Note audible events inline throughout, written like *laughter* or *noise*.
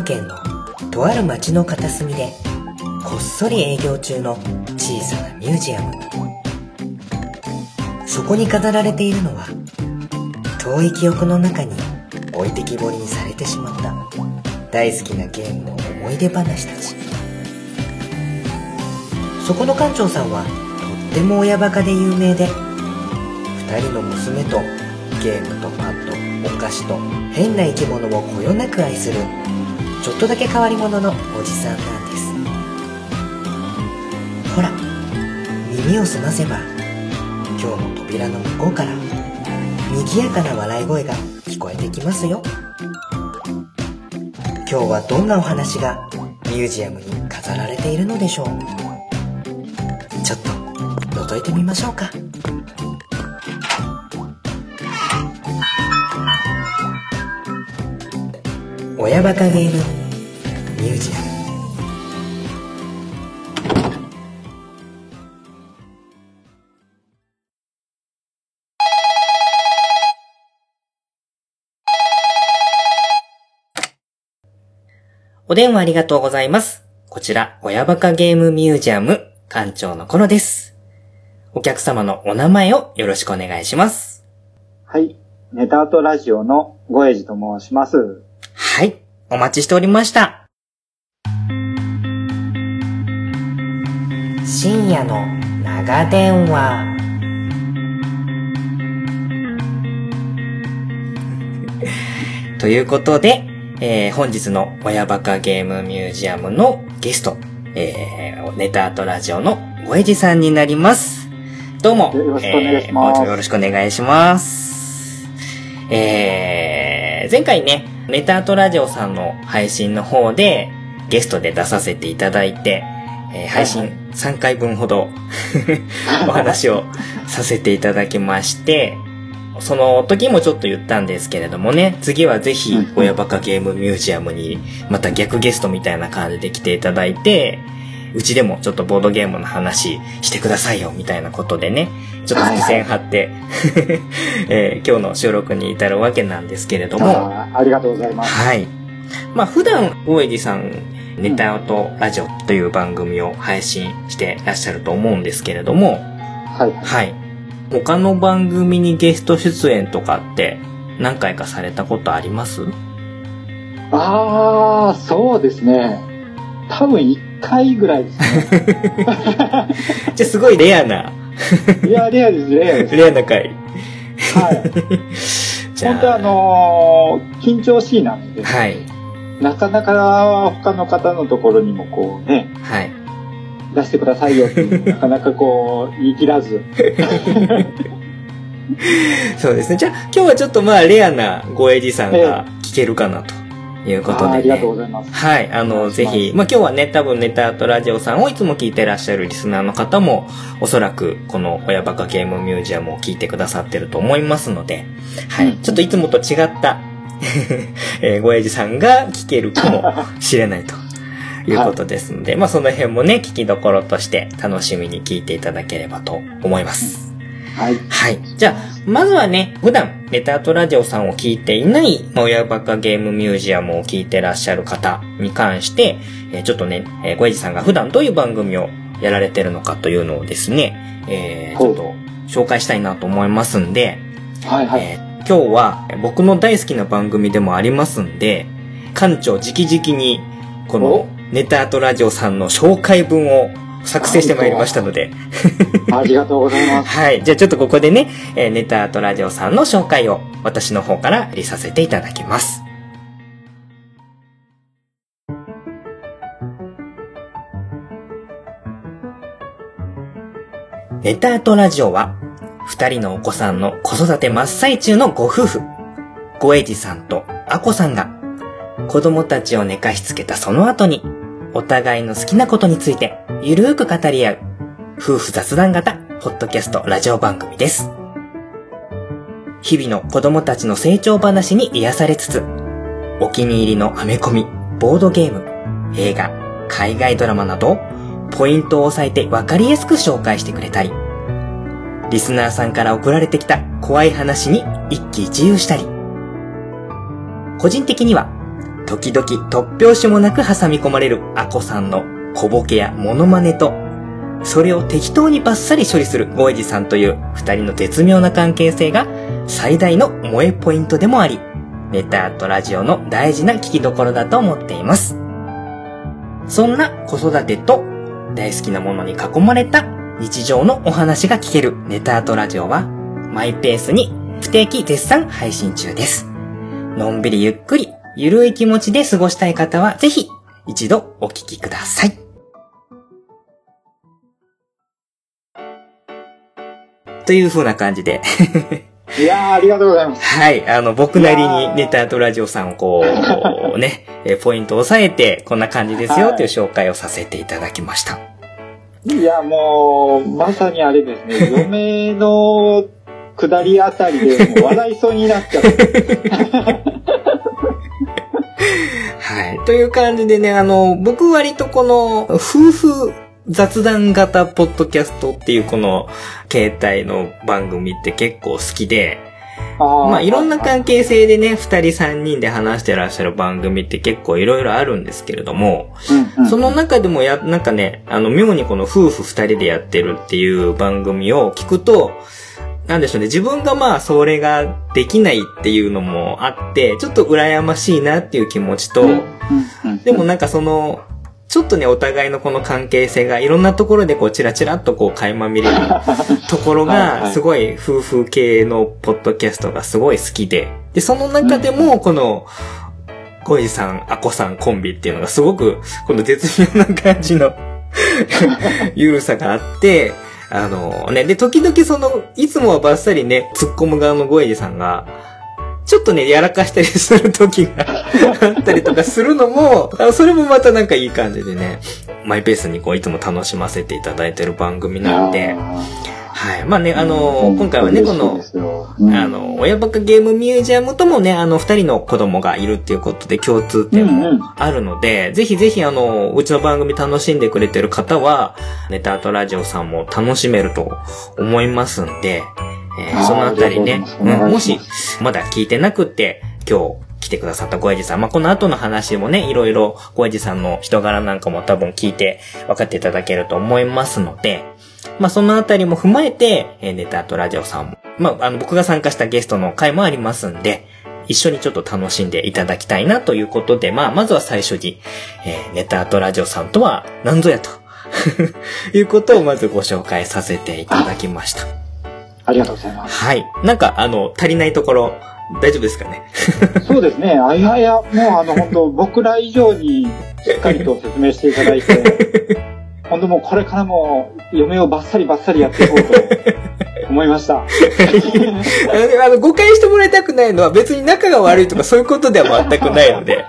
こは群馬県のとある町の片隅でこっそり営業中の小さなミュージアム。そこに飾られているのは遠い記憶の中に置いてきぼりにされてしまった大好きなゲームの思い出話たち。そこの館長さんはとっても親バカで有名で2人の娘とゲームとパッドお菓子と変な生き物をこよなく愛するちょっとだけ変わり者のおじさんなんです。ほら耳を澄ませば今日の扉の向こうから賑やかな笑い声が聞こえてきますよ。今日はどんなお話がミュージアムに飾られているのでしょう。ちょっと覗いてみましょうか。親バカゲームミュージアムお電話ありがとうございます。こちら、親バカゲームミュージアム館長のコロです。お客様のお名前をよろしくお願いします。はい。ネタアートラジオのごえじと申します。はい、お待ちしておりました。深夜の長電話。ということで、えー本日の親バカゲームミュージアムのゲスト、えーネタアートラジオのごえじさんになります。どうも。よろしくお願いしますえーよろしくお願いします。えー前回ね、ネタアートラジオさんの配信の方で、ゲストで出させていただいて、えー配信3回分ほど *laughs* お話をさせていただきまして、その時もちょっと言ったんですけれどもね、次はぜひうん、親バカゲームミュージアムに、また逆ゲストみたいな感じで来ていただいて、うちでもちょっとボードゲームの話してくださいよ、みたいなことでね、ちょっと伏線張って、*laughs* えー今日の収録に至るわけなんですけれども、あーありがとうございます。はい。まあ普段、大江寺さん、ネタアートラジオという番組を配信してらっしゃると思うんですけれども、はい。はい。他の番組にゲスト出演とかって何回かされたことあります？ああ、そうですね。多分1回ぐらいですね。じゃあすごいレアな、いや、レアです、レアです。レアな回。はい。本当あのー緊張しいなので、はい。なかなか他の方のところにもこうね、はい。出してくださいよってなかなかこう、言い切らず。*laughs* そうですね。じゃあ今日はちょっとまあレアなごえじさんが聞けるかなということで、ね。ありがとうございます。はい。あの、ぜひ、まあ、今日はね、多分ネタアートラジオさんをいつも聞いてらっしゃるリスナーの方も、おそらく、この親バカゲームミュージアムを聞いてくださってると思いますので、はい。うんちょっといつもと違った、*laughs* えーごえじさんが聞けるかもしれないということですので、まあ、その辺もね、聞きどころとして楽しみに聞いていただければと思います。はい。はい。じゃあ、まずはね、普段、ネタアートラジオさんを聞いていない、まあ親バカゲームミュージアムを聞いてらっしゃる方に関して、えーちょっとね、えー、ごえじさんが普段どういう番組をやられてるのかというのをですね、えーちょっと紹介したいなと思いますんで、はいはい。えー今日は僕の大好きな番組でもありますんで、館長直々に、このおネタアートラジオさんの紹介文を作成してまいりましたので、*laughs* ありがとうございます。はい。じゃあちょっとここでね、えーネタアートラジオさんの紹介を私の方からさせていただきます。ネタアートラジオは、二人のお子さんの子育て真っ最中のご夫婦、ごえじさんとあこさんが、子供たちを寝かしつけたその後に、お互いの好きなことについて、ゆるーく語り合う、夫婦雑談型、ポッドキャストラジオ番組です。日々の子供たちの成長話に癒されつつ、お気に入りのアメコミ、ボードゲーム、映画、海外ドラマなど、ポイントを押さえてわかりやすく紹介してくれたり、リスナーさんから送られてきた怖い話に一喜一憂したり、個人的には、時々突拍子もなく挟み込まれるアコさんの小ボケやモノマネと、それを適当にバッサリ処理するゴエジさんという二人の絶妙な関係性が最大の萌えポイントでもあり、ネタアートラジオの大事な聞きどころだと思っています。そんな子育てと大好きなものに囲まれた日常のお話が聞けるネタアートラジオはマイペースに不定期絶賛配信中です。のんびりゆっくり、ゆるい気持ちで過ごしたい方はぜひ一度お聞きください。という風な感じでいやー、ありがとうございます。はい、あの、僕なりにネタアートラジオさんをこう、ね、えポイントを押さえて、こんな感じですよはいう紹介をさせていただきました。いや、もう、まさにあれですね、嫁の下りあたりでもう笑いそうになっちゃって。はい。という感じでね、あの、僕割とこの、夫婦雑談型ポッドキャストっていうこの形態の番組って結構好きで、あまあいろんなか関係性でね、二人三人で話してらっしゃる番組って結構いろいろあるんですけれども、その中でもや、なんかね、あの、妙にこの夫婦二人でやってるっていう番組を聞くと、なんでしょうね、自分がまあ、それができないっていうのもあって、ちょっと羨ましいなっていう気持ちと、でもなんかその、ちょっとね、お互いのこの関係性がいろんなところでこう、チラチラっとこう、垣間見れるところが、*laughs* すごい夫婦系のポッドキャストがすごい好きで、で、その中でも、この、小イさん、アコさんコンビっていうのがすごく、この絶妙な感じの *laughs* ゆるさがあって、あのね、で、時々その、いつもはバッサリね、突っ込む側のゴエジさんが、ちょっとね、やらかしたりする時が *laughs* あったりとかするのも、それもまたなんかいい感じでね、マイペースにこう、いつも楽しませていただいてる番組なんで、はい。まあね、あの、今回はね、この、あの、親バカゲームミュージアムともね、あの、二人の子供がいるっていうことで共通点もあるので、ぜひぜひあの、うちの番組楽しんでくれてる方は、ネタアートラジオさんも楽しめると思いますんで、えそのあたりねもしま、まだ聞いてなくって、今日来てくださったごえじさん、まあ、この後の話もね、いろいろごえじさんの人柄なんかも多分聞いて分かっていただけると思いますので、まあ、そのあたりも踏まえて、えーネタアートラジオさんも、まあ、あの、僕が参加したゲストの回もありますんで、一緒にちょっと楽しんでいただきたいなということで、まあ、まずは最初に、えーネタアートラジオさんとは何ぞやと、*laughs* いうことをまずご紹介させていただきました。ありがとうございます。はい。なんか、あの、足りないところ、大丈夫ですかね？*laughs* そうですね。あいやいや、もうあの、本当僕ら以上にしっかりと説明していただいて、*laughs* 本当もうこれからも嫁をバッサリバッサリやっていこうと思いました。*laughs* あの誤解してもらいたくないのは別に仲が悪いとかそういうことでは全くないので、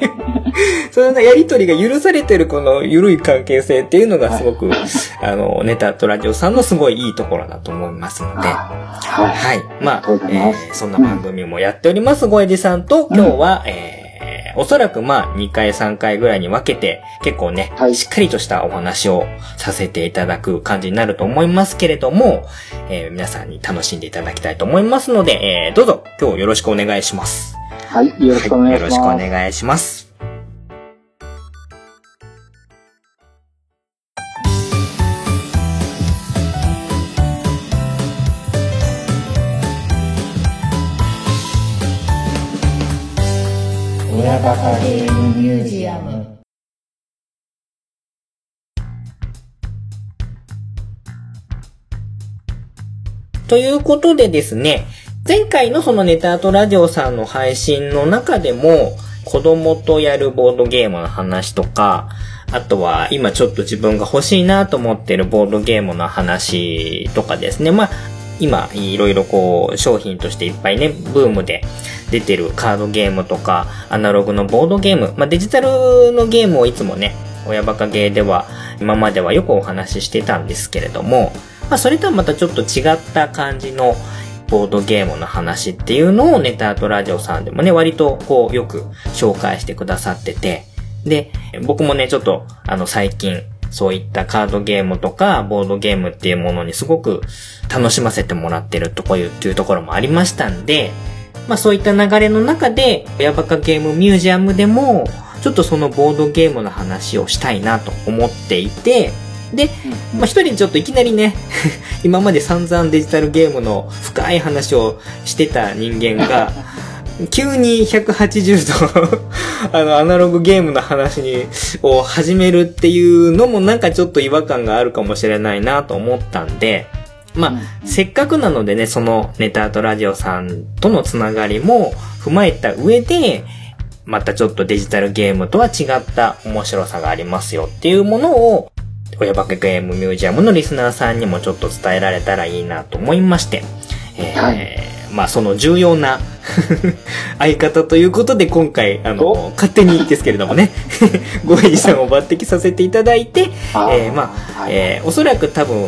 *laughs* そのやりとりが許されてるこの緩い関係性っていうのがすごく、あの、ネタとラジオさんのすごいいいところだと思いますので、ははい。まあありがとうございます。えーそんな番組もやっております、ごえじさんと、今日は、えーおそらくまあ、2回3回ぐらいに分けて、結構ね、はいしっかりとしたお話をさせていただく感じになると思いますけれども、えー皆さんに楽しんでいただきたいと思いますので、えーどうぞ今日よろしくお願いします。い。はい。よろしくお願いします。よろしくお願いします。親バカゲーミュージアムということでですね、前回のそのネタアートラジオさんの配信の中でも、子供とやるボードゲームの話とか、あとは今ちょっと自分が欲しいなと思ってるボードゲームの話とかですね。まあ、今いろいろこう商品としていっぱいね、ブームで出てるカードゲームとか、アナログのボードゲーム、まあデジタルのゲームをいつもね、親バカゲーでは今まではよくお話ししてたんですけれども、まあそれとはまたちょっと違った感じのボードゲームの話っていうのをネタアートラジオさんでもね、割とこうよく紹介してくださってて、で、僕もね、ちょっとあの最近そういったカードゲームとかボードゲームっていうものにすごく楽しませてもらってるとこいうっていうところもありましたんで、まあそういった流れの中で、親バカゲームミュージアムでも、ちょっとそのボードゲームの話をしたいなと思っていて、で、まあ一人ちょっといきなりね、*laughs* 今まで散々デジタルゲームの深い話をしてた人間が、*laughs* 急に180度 *laughs* あの、アナログゲームの話に、を始めるっていうのもなんかちょっと違和感があるかもしれないなと思ったんで、まあ、せっかくなのでね、そのネタアートラジオさんとのつながりも踏まえた上で、またちょっとデジタルゲームとは違った面白さがありますよっていうものを、親バカゲームミュージアムのリスナーさんにもちょっと伝えられたらいいなと思いまして、えーはいまあその重要な *laughs* 相方ということで今回、あのお、勝手にですけれどもね、*laughs* ごえじさんを抜擢させていただいて、えーまあ、はい。えーおそらく多分、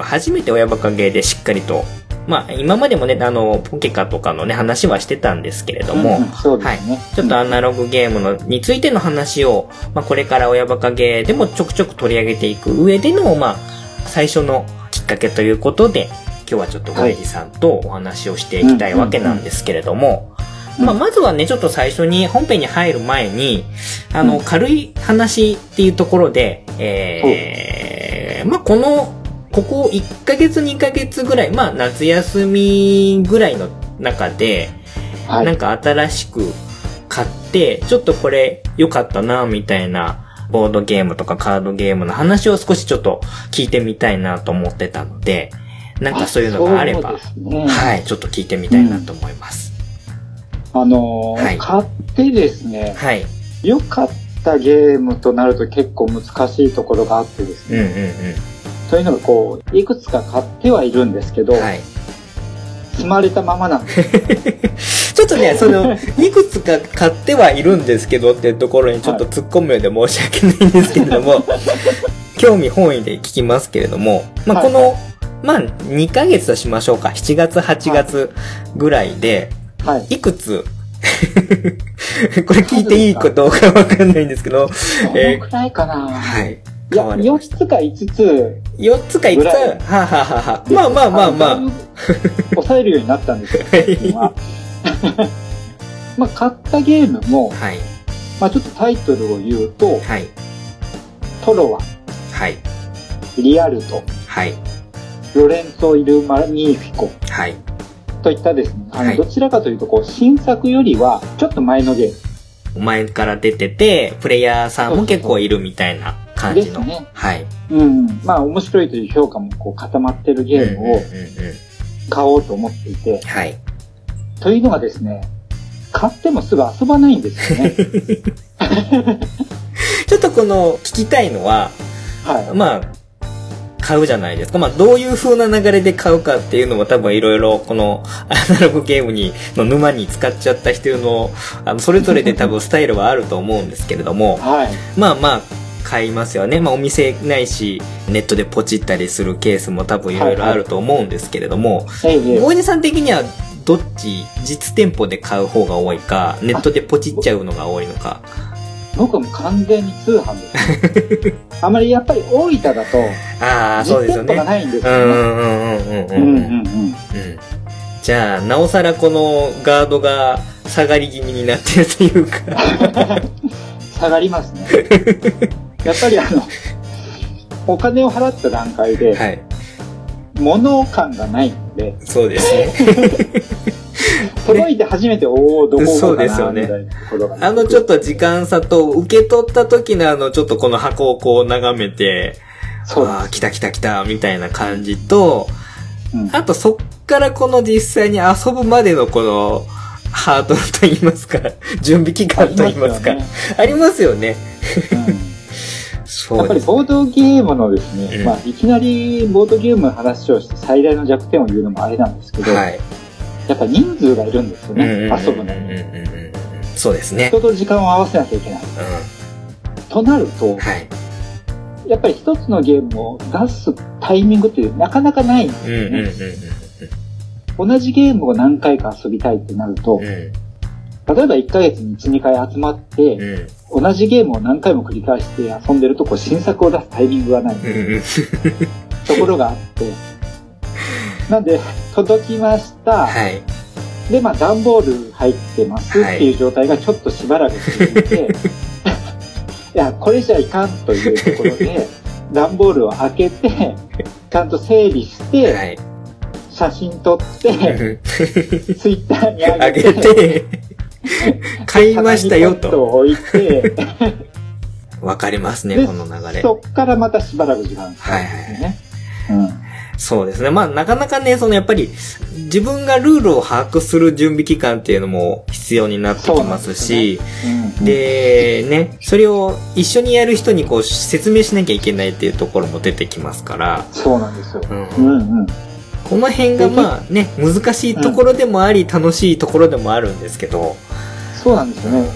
初めて親バカゲーでしっかりと、まあ、今までもね、あの、ポケカとかのね、話はしてたんですけれども、うんうんそうですね。ちょっとアナログゲームのについての話を、まあ、これから親バカゲーでもちょくちょく取り上げていく上での、まあ、最初のきっかけということで、今日はちょっとゴエジさんとお話をしていきたいわけなんですけれども、うん。まあ、まずはね、ちょっと最初に本編に入る前に、あの、うん。軽い話っていうところで、えー、まあ、この、ここ1ヶ月2ヶ月ぐらい、まあ、夏休みぐらいの中で、はい。なんか新しく買って、ちょっとこれ良かったな、みたいな、ボードゲームとかカードゲームの話を少しちょっと聞いてみたいなと思ってたので、なんかそういうのがあれば、ね。はい、ちょっと聞いてみたいなと思います。あのーはい買ってですね、はい。良かったゲームとなると結構難しいところがあってですうんうんね、そういうのがこう、いくつか買ってはいるんですけど、うん。はい。積まれたままなんです。*laughs* ちょっとね、その、*laughs* いくつか買ってはいるんですけどっていうところにちょっと突っ込むようで申し訳ないんですけれども、*laughs* 興味本位で聞きますけれども、まあ、はいこの、まあ、2ヶ月としましょうか。7月、8月ぐらいで、はい。いくつ、*laughs* これ聞いていいかどうかわかんないんですけど、どえのくらいかな、ーはい。いや、買われました4つか5つ、4つか5つ？はあ、はあはあはあ、まあまあまあまあ。抑えるようになったんですよ、は。*laughs* まあ、買ったゲームも、はい。まあ、ちょっとタイトルを言うと、はい。トロワ、はい。リアルト、はい。ロレンツォ・イル・マニーフィコはい。といったですね、あの、はいどちらかというと、こう、新作よりは、ちょっと前のゲーム。前から出てて、プレイヤーさんも結構いるみたいな感じの。ですねはい。うん。まあ、面白いという評価もこう固まってるゲームを買おうと思っていて、はい。というのがですね、買ってもすぐ遊ばないんですよね。*laughs* ちょっとこの、聞きたいのは、*laughs* はい。まあ、買うじゃないですか。まあ、どういう風な流れで買うかっていうのも多分いろいろ、この、*laughs* アナログゲームに、の沼に使っちゃった人の、あの、それぞれで多分 *laughs* スタイルはあると思うんですけれども、はい。まあまあ、買いますよね。まあ、お店ないし、ネットでポチったりするケースも多分いろいろあると思うんですけれども、ええええゴージさん的には、どっち、実店舗で買う方が多いか、ネットでポチっちゃうのが多いのか。僕はもう完全に通販です、ね。*laughs* あまりやっぱり大分だと、ああ、そうですよね実店舗が。ないんですよね。うんうんうんうんうん。うんうんうん。うんじゃあ、なおさらこのガードが下がり気味になってるというか。*laughs* 下がりますね。*laughs* やっぱりあの、お金を払った段階で、はい。物感がないので、そうですね。*laughs* 届いて初めて、おお、どこそうですよね。あのちょっと時間差と、受け取った時のあの、ちょっとこの箱をこう眺めて、そうああ、来た来た来た、みたいな感じと、うん。あとそっからこの実際に遊ぶまでのこの、ハードルと言いますか、*laughs* 準備期間と言いますか、ありますよね。うん。やっ。ぱりボードゲームのですね、うん。まあ、いきなりボードゲームの話をして最大の弱点を言うのもあれなんですけど、はい。やっぱ人数がいるんですよね、遊ぶのに。そうですね。人と時間を合わせなきゃいけない。うとなるとん。、はい。やっぱり一つのゲームを出すタイミングってなかなかないんですよね。同じゲームを何回か遊びたいってなるとうん。、うん。例えば1ヶ月に1、2回集まって、うん。同じゲームを何回も繰り返して遊んでると、こう新作を出すタイミングがない。ところがあって、なんで、届きました。はい。で、まあ、段ボール入ってますっていう状態がちょっとしばらく続いて、*laughs* い、や、これじゃいかんというところで、*laughs* 段ボールを開けて、ちゃんと整理して、はい。写真撮って、*laughs* ツイッターにあ上げげて、て、買いましたよと。を置いて、わかりますね、でこの流れ。そっからまたしばらく時間かかるんですよね。そうですね。まあ、なかなかね、そのやっぱり、自分がルールを把握する準備期間っていうのも必要になってきますし、うん。うん、で、ね、それを一緒にやる人にこう説明しなきゃいけないっていうところも出てきますから、そうなんですよ。うんうんうん。この辺がまあね、難しいところでもあり、楽しいところでもあるんですけど、そうなんですよね。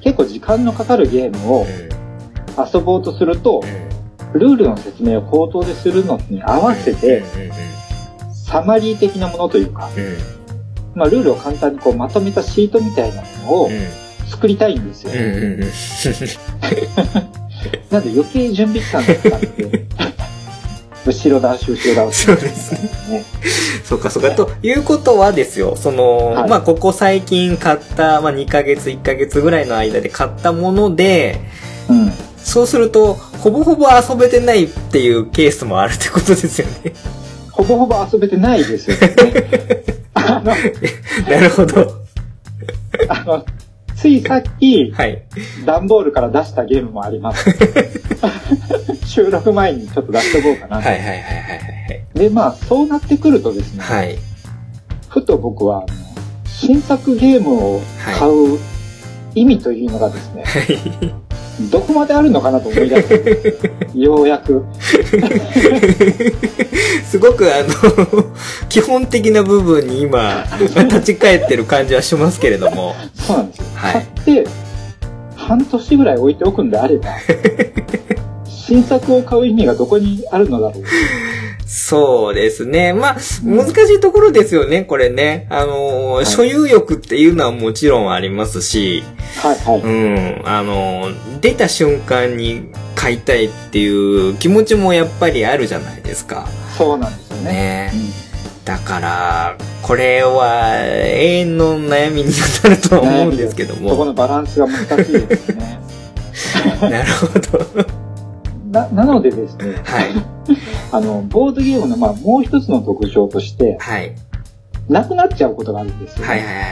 結構時間のかかるゲームを遊ぼうとすると、ルールの説明を口頭でするのに合わせて、サマリー的なものというか、まあ、ルールを簡単にこうまとめたシートみたいなものを作りたいんですよ。*laughs* なんで余計準備期間がかかって、*laughs* 後ろ倒し、後ろ倒し。そうですね。そうか、そうか。ということはですよ、その、はいまあ、ここ最近買った、まあ、2ヶ月、1ヶ月ぐらいの間で買ったもので、うん。そうすると、ほぼほぼ遊べてないっていうケースもあるってことですよね。ほぼほぼ遊べてないですよね。*laughs* なるほど。あの、ついさっき、はい。段ボールから出したゲームもあります。*laughs* 収録前にちょっと出しとこうかな。はいはいはいはいはいで、まあ、そうなってくるとですね、はい。はい。ふと僕は、新作ゲームを買う意味というのがですね、どこまであるのかなと思い出すよ。ようやく。*laughs* すごくあの、*laughs* 基本的な部分に今、立ち返ってる感じはしますけれども。そうなんですよ。はい買って、半年ぐらい置いておくんであれば、*laughs* 新作を買う意味がどこにあるのだろう。そうですね。まあ、難しいところですよね、これね。あの、い所有欲っていうのはもちろんありますし、はいはい。うん、あの、出た瞬間に買いたいっていう気持ちもやっぱりあるじゃないですか。そうなんですよね。ねうんだから、これは永遠の悩みになるとは思うんですけどそこも。のバランスが難しいですね。*laughs* なるほど。な、なのでですね、はい。*laughs* あの、ボードゲームの、まあ、もう一つの特徴として、はい。なくなっちゃうことがあるんですよ、ね。はいはいはいはい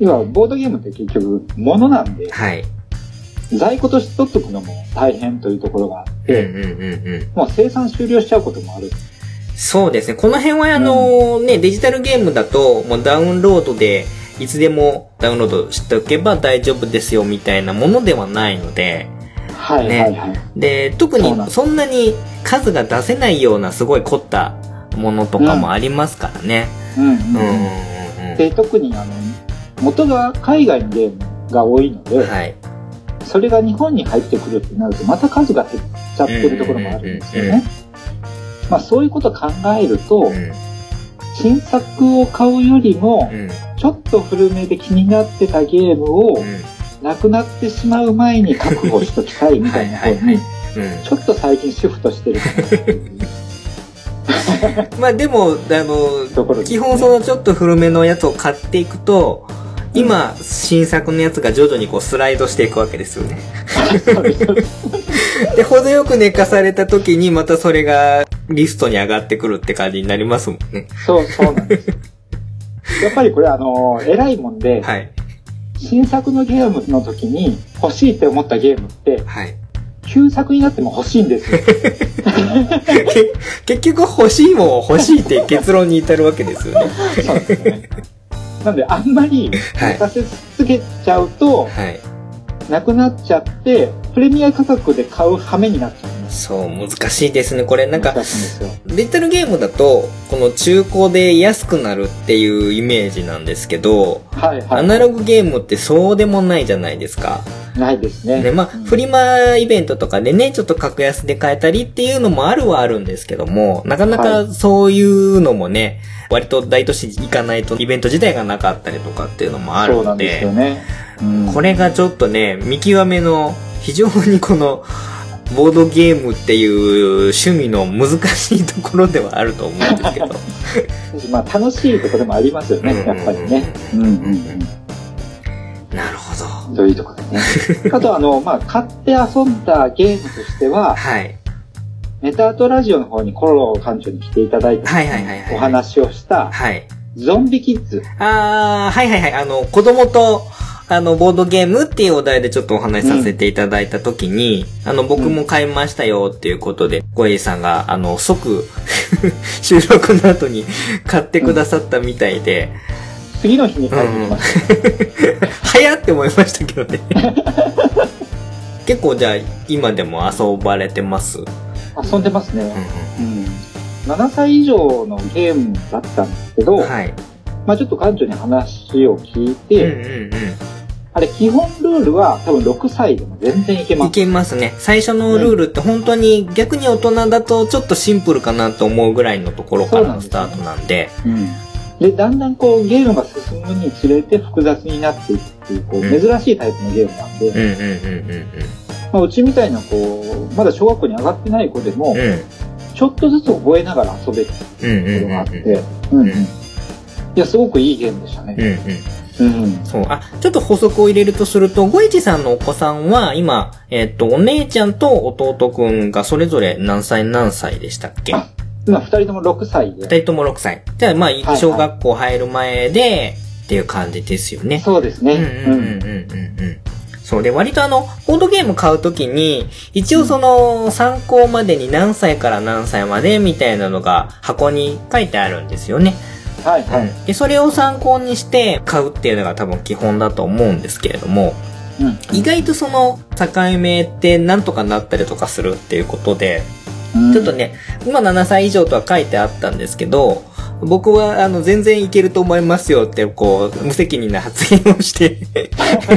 要は、ボードゲームって結局、物なんで、はいはい。はい。在庫として取っとくのも大変というところがあっうんうんて、うんうん。もう生産終了しちゃうこともある。そうですね。この辺はあのね、デジタルゲームだと、もうダウンロードで、いつでもダウンロードしておけば大丈夫ですよみたいなものではないので、はいはいはい。で、特にそんなに数が出せないようなすごい凝ったものとかもありますからね。うんうんうん。で、特にあの、元が海外のゲームが多いので、うん。はい。それが日本に入ってくるってなると、また数が減っちゃってるところもあるんですようんうんうんね。まあそういうことを考えると、うん。新作を買うよりもう、ん。ちょっと古めで気になってたゲームをうん。なくなってしまう前に確保しときたいみたいな方に、うん。ちょっと最近シフトしてるかなまあでも、あの、ところですね基本そのちょっと古めのやつを買っていくと、今、新作のやつが徐々にこうスライドしていくわけですよね。で、程よく寝かされた時にまたそれがリストに上がってくるって感じになりますもんね。そう、そうなんです。やっぱりこれあの、偉いもんで、はい。新作のゲームの時に欲しいって思ったゲームって、はい。旧作になっても欲しいんですよ。*laughs* け結局欲しいもん欲しいって結論に至るわけですよね。そうですね。なんで、あんまりはい寝かせ続けちゃうと、はい。なくなっちゃって、プレミア価格で買う羽目になっちゃうんです。そう、難しいですね。これなんか。デジタルゲームだと、この中古で安くなるっていうイメージなんですけど、はいはい。アナログゲームってそうでもないじゃないですか。ないですね。ね、まあ、うんフリマイベントとかでね、ちょっと格安で買えたりっていうのもあるはあるんですけども、なかなかそういうのもね、割と大都市行かないとイベント自体がなかったりとかっていうのもあるそうなんですよね。うんこれがちょっとね、見極めの非常にこのボードゲームっていう趣味の難しいところではあると思うんですけど。*laughs* まあ楽しいところでもありますよね、やっぱりね。うんうんうん。なるほど。というところでね。*laughs* あとあの、まあ買って遊んだゲームとしては、はい。ネタアートラジオの方にコロ館長に来ていただいて、はいはいはいはい。お。話をした、はい。ゾンビキッズ。あー、はいはいはい。あの、子供と、あの、ボードゲームっていうお題でちょっとお話しさせていただいたときに、あの、僕も買いましたよっていうことで、小エイさんが、あの、即、*laughs* 収録の後に買ってくださったみたいで、次の日に帰ってきました。*laughs* 早って思いましたけどね。*laughs* 結構じゃあ、今でも遊ばれてます？うん遊んでますね。うん。7歳以上のゲームだったんですけど、はい。まあちょっと館長に話を聞いうんて、うんあれ基本ルールは多分6歳でも全然いけうん。います。けますね。最初のルールって本当に逆に大人だとちょっとシンプルかなと思うぐらいのところからのスタートなんで。うん。で、だんだんこうゲームが進むにつれて複雑になっていくっていう、こううん珍しいタイプのゲームなんで、うんうんうんまあうちみたいなこう、まだ小学校に上がってない子でもうんうん。う、ん。ちょっとずつ覚えながら遊べるとうんうんうんころがあっうん。て、うんうん。いや、すごくいいゲームでしたね。うんうん。うん。そう。あ、ちょっと補足を入れるとすると、ゴイチさんのお子さんは、今、えっ、と、お姉ちゃんと弟くんがそれぞれ何歳何歳でしたっけ？あ今二人とも6歳で。二人とも6歳。じゃあ、まはいあ、小学校入る前で、っていう感じですよね。そうですね。うんうんうんうんうんうん。そうで、割とあの、ボードゲーム買うときに、一応その、参考までに何歳から何歳までみたいなのが箱に書いてあるんですよね。はいはい。うん。で、それを参考にして買うっていうのが多分基本だと思うんですけれども、うん。意外とその境目ってなんとかなったりとかするっていうことで、うんちょっとね、今7歳以上とは書いてあったんですけど、僕はあの全然いけると思いますよってこう無責任な発言をして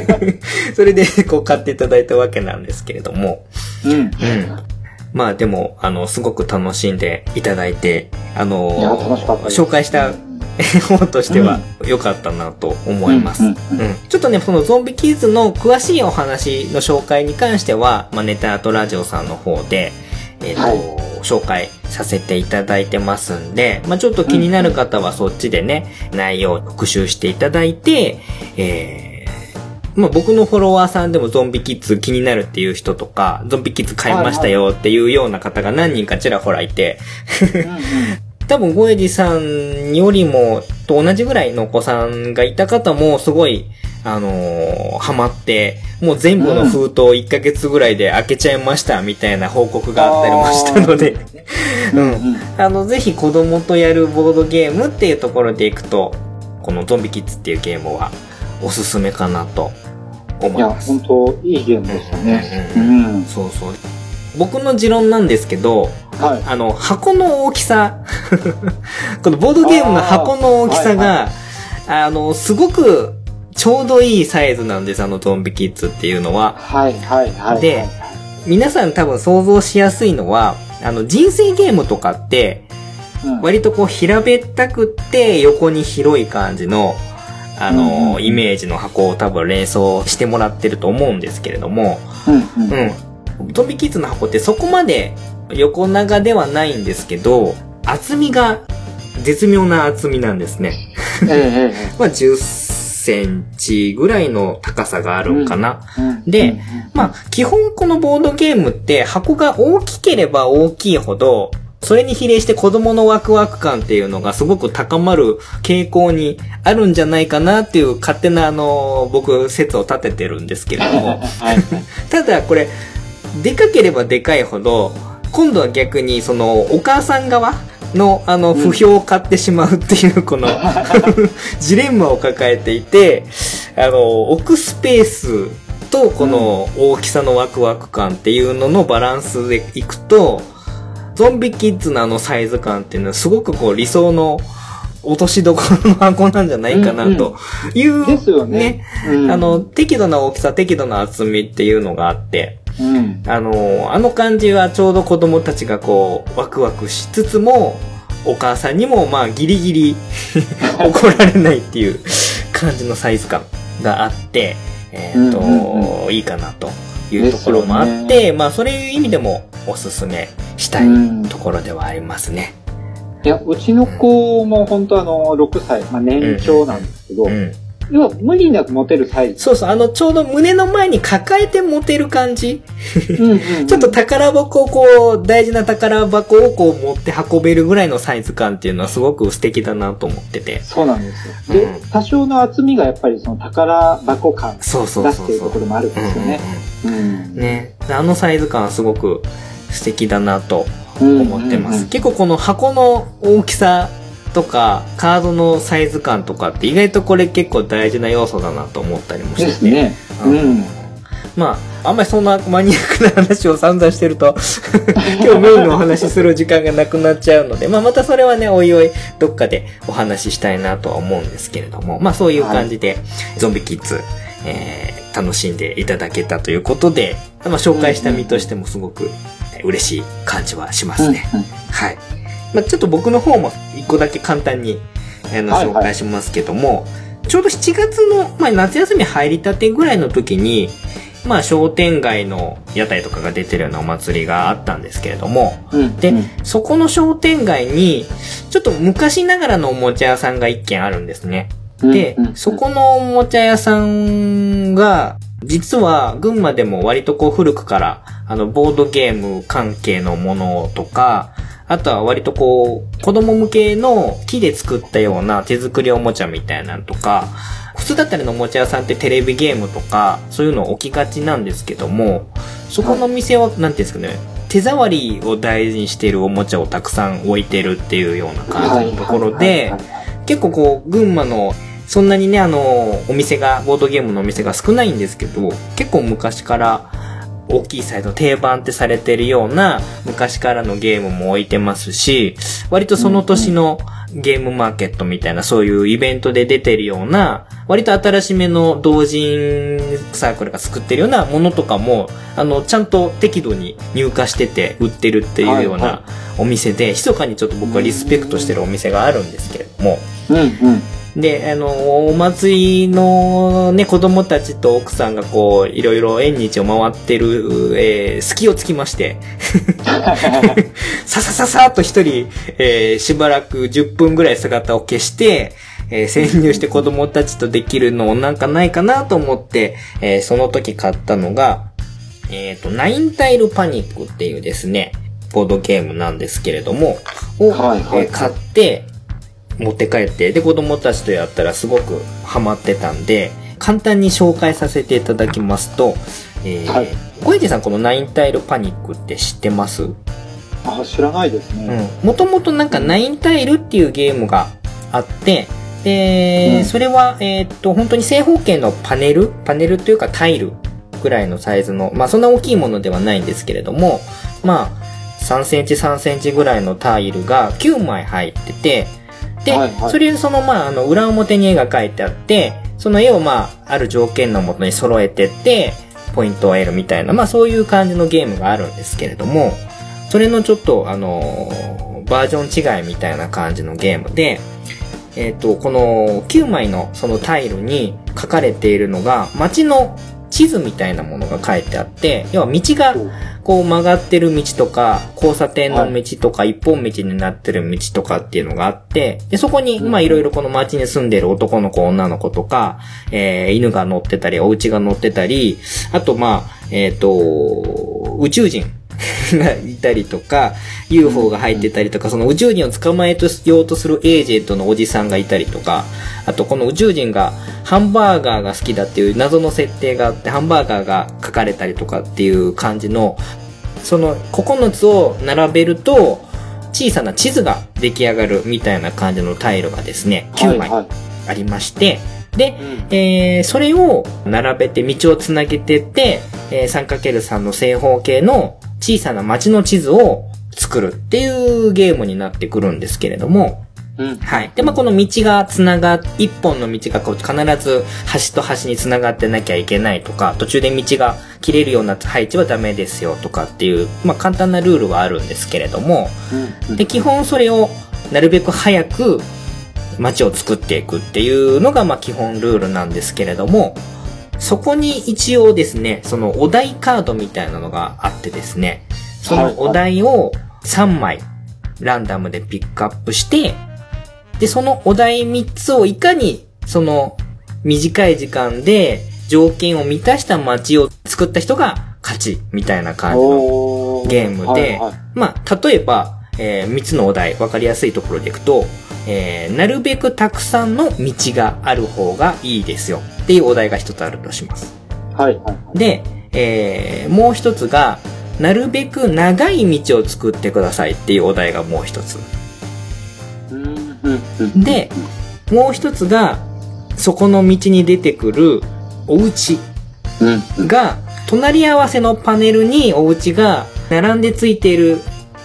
*laughs* それでこう買っていただいたわけなんですけれども、うん。うん。まあでも、あの、すごく楽しんでいただいて、あのいや、楽しかったです。紹介した方としては良かったなと思います。ううんちょっとね、そのゾンビキッズの詳しいお話の紹介に関しては、まあ、ネタアートラジオさんの方で、えっ、と、はい。紹介させていただいてますんで、まあ、ちょっと気になる方はそっちでね、内容を復習していただいて、えー、まあ、僕のフォロワーさんでもゾンビキッズ気になるっていう人とか、ゾンビキッズ買いましたよっていうような方が何人かちらほらいて、多分、ゴエジさんよりも、と同じぐらいのお子さんがいた方も、すごい、あのーハマって、もう全部の封筒1ヶ月ぐらいで開けちゃいました、みたいな報告があったりもしたので、ううん。*laughs* あの、ぜひ子供とやるボードゲームっていうところでいくと、このゾンビキッズっていうゲームは、おすすめかなと思いや、います。本当いいゲームでしたね。ううんん。そうそう。僕の持論なんですけど、はい。あの、箱の大きさ、*laughs* このボードゲームの箱の大きさが、あの、すごくちょうどいいサイズなんです、あのゾンビキッズっていうのは。はいはいはい。で皆さん多分想像しやすいのは、あの、人生ゲームとかって、うん、割とこう平べったくって横に広い感じの、あの、うんイメージの箱を多分連想してもらってると思うんですけれども、うんうん。うん。ゾンビキッズの箱ってそこまで横長ではないんですけど、厚みが絶妙な厚みなんですね。*laughs* まあ10センチぐらいの高さがあるんかな。うんでうんまあ基本このボードゲームって箱が大きければ大きいほど、それに比例して子供のワクワク感っていうのがすごく高まる傾向にあるんじゃないかなっていう勝手なあの、僕説を立ててるんですけれども。*laughs* はい。ただこれ、でかければでかいほど、今度は逆にそのお母さん側のあのうん。不評を買ってしまうっていうこの *laughs* ジレンマを抱えていて、あの、置くスペースとこの大きさのワクワク感っていうののバランスでいくと、ゾンビキッズのあのサイズ感っていうのはすごくこう理想の落としどころの箱なんじゃないかなという、ですよね。うん。あの、、適度な大きさ、適度な厚みっていうのがあって、うん。あの、あの感じはちょうど子供たちがこう、ワクワクしつつも、お母さんにもまあギリギリ *laughs* 怒られないっていう感じのサイズ感があって、えっ、と、うんうんいいかなというところもあって、ですよまあそういう意味でもおすすめしたいうんところではありますね。いや、うちの子も本当あの、6歳、まあ年長なんですけど、うん。要は無理なく持てるサイズ。そうそう、あの、ちょうど胸の前に抱えて持てる感じ。うんうんちょっと宝箱をこう、大事な宝箱をこう持って運べるぐらいのサイズ感っていうのはすごく素敵だなと思ってて。そうなんですよ。で、うん多少の厚みがやっぱりその宝箱感そうそう出そうそうしているところ。もあるんですよね。うんうんうんうん。ね。あのサイズ感はすごく素敵だなとうん思ってます。うんうん結構この箱の大きさとか、カードのサイズ感とかって意外とこれ結構大事な要素だなと思ったりもしてて。ですね。ううんん。まあ、あんまりそんなマニアックな話を散々してると、今日メインのお話しする時間がなくなっちゃうので、まあまたそれはね、おいおいどっかでお話ししたいなとは思うんですけれども、まあそういう感じで、ゾンビキッズ、えー楽しんでいただけたということで、まあ紹介した身としてもすごくえー嬉しい感じはしますね。はい。まあ、ちょっと僕の方も一個だけ簡単に、あの、はいはい紹介しますけども、ちょうど7月の、まあ、夏休み入りたてぐらいの時に、まあ、商店街の屋台とかが出てるようなお祭りがあったんですけれども、うん。でうんそこの商店街に、ちょっと昔ながらのおもちゃ屋さんが一軒あるんですね。で、そこのおもちゃ屋さんが、実は群馬でも割とこう古くから、あの、ボードゲーム関係のものとか、あとは割とこう、子供向けの木で作ったような手作りおもちゃみたいなのとか、普通だったらのおもちゃ屋さんってテレビゲームとか、そういうの置きがちなんですけども、そこの店は、なんていうんですかね、手触りを大事にしているおもちゃをたくさん置いてるっていうような感じのところで結構こう、群馬の、そんなにね、あの、お店が、ボードゲームのお店が少ないんですけど、結構昔から、大きいサイズの定番ってされてるような昔からのゲームも置いてますし、割とその年のゲームマーケットみたいなそういうイベントで出てるような、割と新しめの同人サークルが作ってるようなものとかも、あの、ちゃんと適度に入荷してて売ってるっていうようなお店で、密かにちょっと僕はリスペクトしてるお店があるんですけれども、うんうん。で、あの、お祭りのね、子供たちと奥さんがこう、いろいろ縁日を回ってる、えー隙をつきまして、*laughs* ささささっと一人、えーしばらく10分ぐらい姿を消して、えー潜入して子供たちとできるのなんかないかなと思って、えーその時買ったのが、えっ、と、ナインタイルパニックっていうですね、ボードゲームなんですけれども、を、はいはい。えー買って、持って帰って、で、子供たちとやったらすごくハマってたんで、簡単に紹介させていただきますと、えーはい。小池さんこのナインタイルパニックって知ってます？あ、知らないですね。もともとなんかナインタイルっていうゲームがあって、で、うん。それは、えーっと、本当に正方形のパネル？パネルというかタイルぐらいのサイズの、まあそんな大きいものではないんですけれども、まあ、3センチ3センチぐらいのタイルが9枚入ってて、で、はいはい。それそのまあ、あの、裏表に絵が描いてあって、その絵をまあ、ある条件のもとに揃えてって、ポイントを得るみたいな、まあそういう感じのゲームがあるんですけれども、それのちょっと、あのーバージョン違いみたいな感じのゲームで、えっ、と、この9枚のそのタイルに書かれているのが、街の地図みたいなものが書いてあって、要は道がこう曲がってる道とか、交差点の道とか、一本道になってる道とかっていうのがあって、で、そこに、まあいろいろこの街に住んでる男の子、女の子とか、えー、犬が乗ってたり、お家が乗ってたり、あとまあ、えっ、と、宇宙人が *laughs* いたりとか、UFO が入ってたりとか、その宇宙人を捕まえようとするエージェントのおじさんがいたりとか、あとこの宇宙人がハンバーガーが好きだっていう謎の設定があって、ハンバーガーが書かれたりとかっていう感じの、その9つを並べると、小さな地図が出来上がるみたいな感じのタイルがですね、9枚はいはい。ありまして、で、うん。えーそれを並べて道をつなげてって、えー 3×3 の正方形の小さな街の地図を作るっていうゲームになってくるんですけれども、うん。はい。で、まあ、この道がつなが、一本の道がこう必ず端と端につながってなきゃいけないとか、途中で道が切れるような配置はダメですよとかっていう、まあ、簡単なルールはあるんですけれども、うんで、基本それをなるべく早く街を作っていくっていうのが、まあ、基本ルールなんですけれども、そこに一応ですね、そのお題カードみたいなのがあってですね、そのお題を3枚ランダムでピックアップして、で、そのお題3つをいかにその短い時間で条件を満たした街を作った人が勝ちみたいな感じのおゲームで、まあ、例えば、えー3つのお題、わかりやすいところでいくと、えーなるべくたくさんの道がある方がいいですよっていうお題が一つあるとします。はいはい。で、えーもう一つが、なるべく長い道を作ってくださいっていうお題がもう一つ。で、もう一つが、そこの道に出てくるお家が、隣り合わせのパネルにお家が並んでついている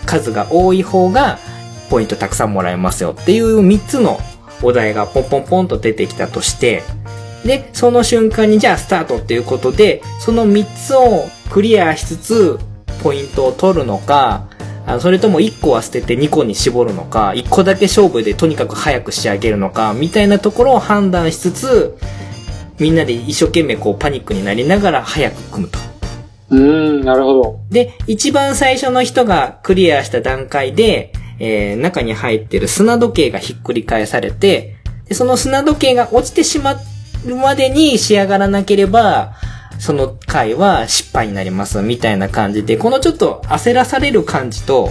数が多い方が、ポイントたくさんもらえますよっていう3つのお題がポンポンポンと出てきたとして、で、その瞬間にじゃあスタートっていうことで、その3つをクリアしつつ、ポイントを取るのか、あそれとも1個は捨てて2個に絞るのか、1個だけ勝負でとにかく早く仕上げるのか、みたいなところを判断しつつ、みんなで一生懸命こうパニックになりながら早く組むと。うん、なるほど。で、一番最初の人がクリアした段階で、えー中に入ってる砂時計がひっくり返されて、でその砂時計が落ちてしまうまでに仕上がらなければ、その回は失敗になります、みたいな感じで、このちょっと焦らされる感じと、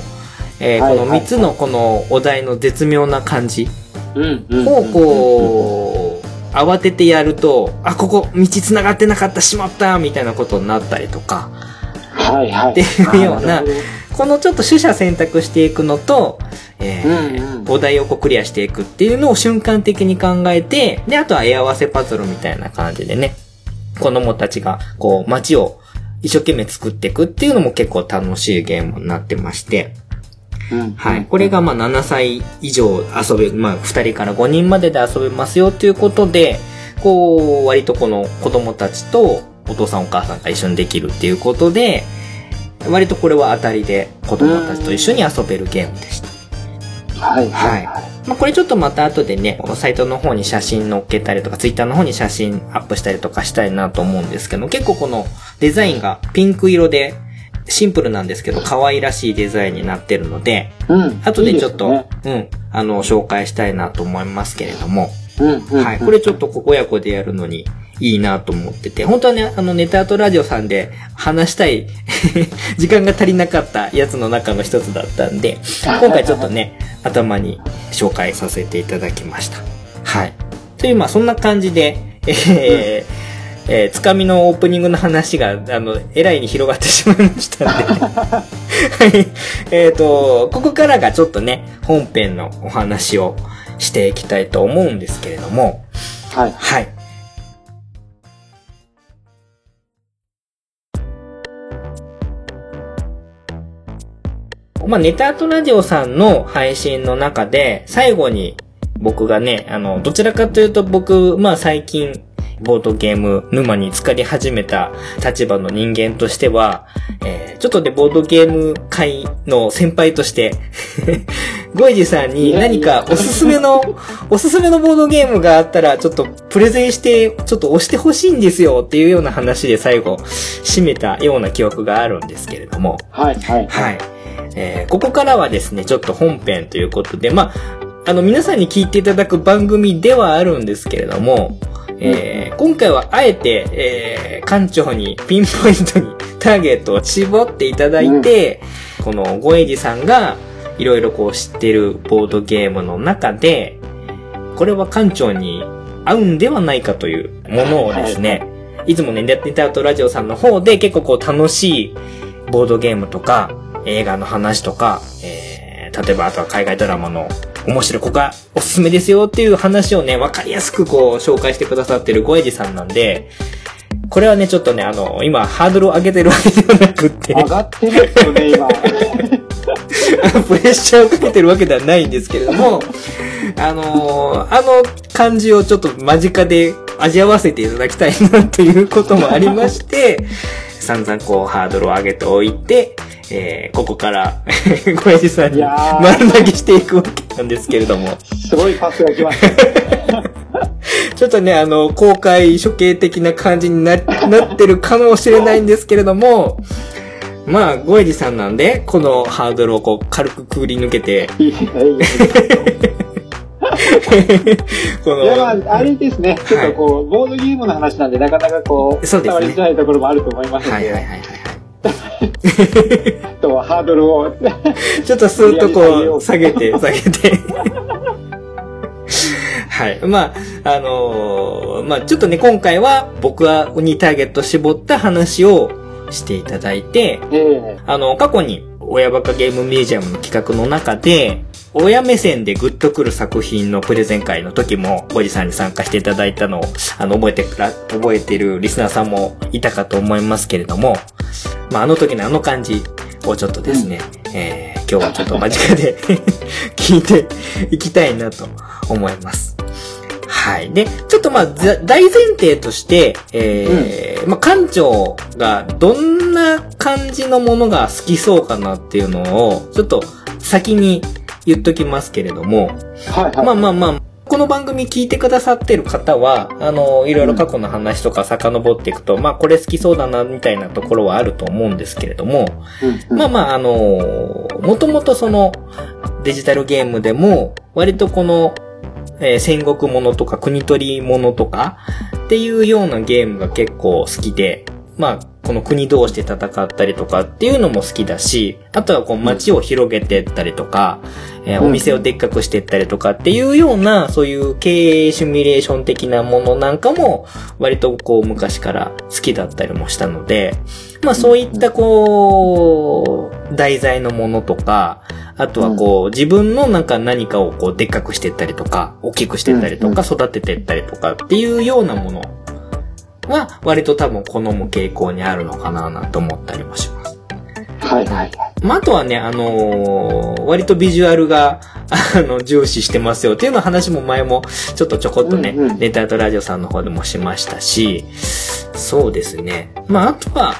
えーはいこの3つのこのお題の絶妙な感じ。をこう、慌ててやると、あ、ここ道繋がってなかった、しまった、みたいなことになったりとか、はいはい。っていうようなこのちょっと取捨選択していくのと、えーうんうんお題をこうクリアしていくっていうのを瞬間的に考えて、で、あとは絵合わせパズルみたいな感じでね、子供たちがこう街を一生懸命作っていくっていうのも結構楽しいゲームになってまして、うんはい。これがまあ7歳以上遊べ、まあ2人から5人までで遊べますよということで、こう、割とこの子供たちとお父さんお母さんが一緒にできるっていうことで、割とこれは当たりで子供たちと一緒に遊べるゲームでした。はいはいはい。まあ、これちょっとまた後でね、このサイトの方に写真載っけたりとか、ツイッターの方に写真アップしたりとかしたいなと思うんですけど、結構このデザインがピンク色で、シンプルなんですけど、可愛らしいデザインになってるので、うん。後でちょっと、いいですうん、あの、紹介したいなと思いますけれども、ねうんうん。はい。これちょっとこ親子でやるのにいいなと思ってて、本当はね、あの、ネタアートラジオさんで話したい *laughs* 時間が足りなかったやつの中の一つだったんで、今回ちょっとね、頭に紹介させていただきました。はい。という、まあそんな感じで、えーえーつかみのオープニングの話が、あの、えらいに広がってしまいましたんで。はい。えっ、と、ここからがちょっとね、本編のお話をしていきたいと思うんですけれども、はい。はい。まあ、ネタアートラジオさんの配信の中で、最後に僕がね、あの、どちらかというと僕、まあ最近、ボードゲーム沼に浸かり始めた立場の人間としては、えーちょっとね、ボードゲーム界の先輩として、*laughs* ゴイジさんに何かおすすめの、*laughs* おすすめのボードゲームがあったら、ちょっとプレゼンして、ちょっと押してほしいんですよっていうような話で最後、締めたような記憶があるんですけれども、はいはい。はい。えーここからはですね、ちょっと本編ということで、まあ、あの、皆さんに聞いていただく番組ではあるんですけれども、えー今回はあえて、えー館長にピンポイントにターゲットを絞っていただいて、このゴエジさんがいろいろこう知ってるボードゲームの中で、これは館長に合うんではないかというものをですね、い。つもね、ネタアウトラジオさんの方で結構こう楽しいボードゲームとか、映画の話とか、えー、例えばあとは海外ドラマの面白い、ここがおすすめですよっていう話をね、わかりやすくこう紹介してくださってるゴエジさんなんで、これはね、ちょっとね、あの、今、ハードルを上げてるわけではなくって、上がってますよね、今。*laughs* プレッシャーをかけてるわけではないんですけれども、あのーあの感じをちょっと間近で味わわせていただきたいなということもありまして、散々こうハードルを上げておいて、えーここから、*laughs* 小林さんに丸投げしていくわけなんですけれども、すごいパスが来ました。*laughs* ちょっとね、あの、公開処刑的な感じにな、なってるかもしれないんですけれども、まあ、ゴエジさんなんで、このハードルをこう、軽くくぐり抜けて、*laughs* この、いや、まあ、あれですね。ちょっとこう、ボードゲームの話なんで、なかなかこう、そう伝わりづらいところもあると思いますので、はいはいはいはいはい。*laughs* とハードルを、*laughs* ちょっとスーッとこう、下げて、下げて。はい。まあ、あのーまあ、ちょっとね、今回は僕はにターゲット絞った話をしていただいて、ええあの、過去に、親バカゲームミュージアムの企画の中で、親目線でグッとくる作品のプレゼン会の時も、おじさんに参加していただいたのを、あの、覚えてくら、覚えてるリスナーさんもいたかと思いますけれども、まあ、あの時のあの感じをちょっとですね、えー、今日はちょっと間近で *laughs* 聞いていきたいなと思います。はい。で、ちょっとまあ、ざ大前提として、えーまあ、館長がどんな感じのものが好きそうかなっていうのを、ちょっと先に言っときますけれども、はいはい。まあまあまあ、この番組聞いてくださってる方は、あの、いろいろ過去の話とか遡っていくと、まあこれ好きそうだな、みたいなところはあると思うんですけれども、うんまあまあ、あのもともとその、デジタルゲームでも、割とこの、えー戦国ものとか国取りものとかっていうようなゲームが結構好きで、まあ、この国同士で戦ったりとかっていうのも好きだし、あとはこう街を広げてったりとか、えーうん。お店をでっかくしてったりとかっていうような、そういう経営シミュレーション的なものなんかも、割とこう昔から好きだったりもしたので、まあそういったこう、題材のものとか、あとはこう、自分のなんか何かをこう、でっかくしてったりとか、大きくしてったりとか、育ててったりとかっていうようなものは、割と多分好む傾向にあるのかななんて思ったりもします。はいはいはい。まあ、あとはね、あのー割とビジュアルが、*laughs* あの、重視してますよっていうような話も前も、ちょっとちょこっとね、うんうんネタとラジオさんの方でもしましたし、そうですね。まあ、あとは、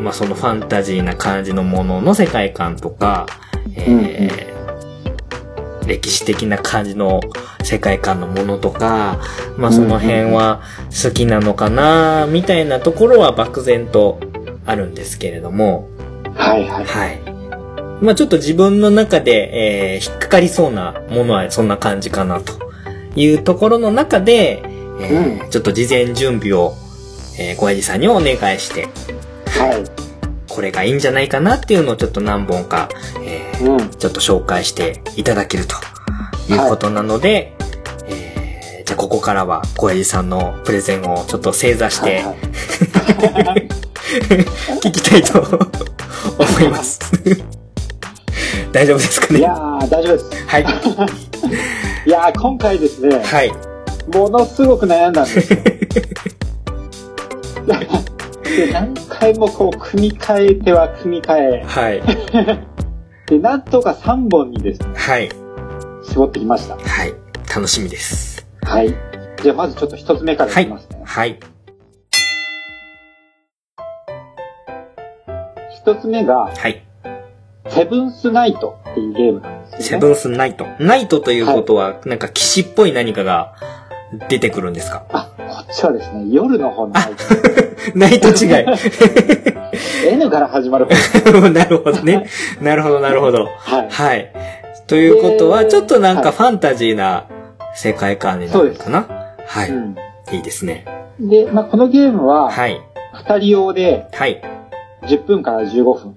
まあ、そのファンタジーな感じのものの世界観とか、えー歴史的な感じの世界観のものとか、まあその辺は好きなのかな、みたいなところは漠然とあるんですけれども、はいはい。はい。まあちょっと自分の中で、えー引っかかりそうなものはそんな感じかなというところの中で、えーちょっと事前準備を、えー、小江さんにお願いして、はい。これがいいんじゃないかなっていうのをちょっと何本か、えーうん。ちょっと紹介していただけるということなので、えーじゃあここからは小江さんのプレゼンをちょっと正座してはいはい *laughs* 聞きたいと思います。*laughs* 大丈夫ですかね？いやー、大丈夫です。はい。*laughs* いやー、今回ですね、はい。ものすごく悩んだんですよ。で *laughs* 何回もこう、組み替えては組み替え、はい。*laughs* で、なんとか3本にですね、はい。絞ってきました。はい。楽しみです。はい。じゃあ、まずちょっと一つ目からいきますね。はい。一つ目が、はい。セブンスナイトっていうゲームなんですよ、ね。セブンスナイト。ナイトということは、なんか騎士っぽい何かが出てくるんですか？あ、こっちはですね、夜の方のナイト。*laughs* *laughs* ナイト違い。*laughs* N から始まる方。*laughs* なるほどね。なるほど、なるほど。はい。はい。ということは、でちょっとなんかはいファンタジーな世界観になるのかな？はい、うん。いいですね。で、まあ、このゲームは、はい。二人用ではい。10分から15分。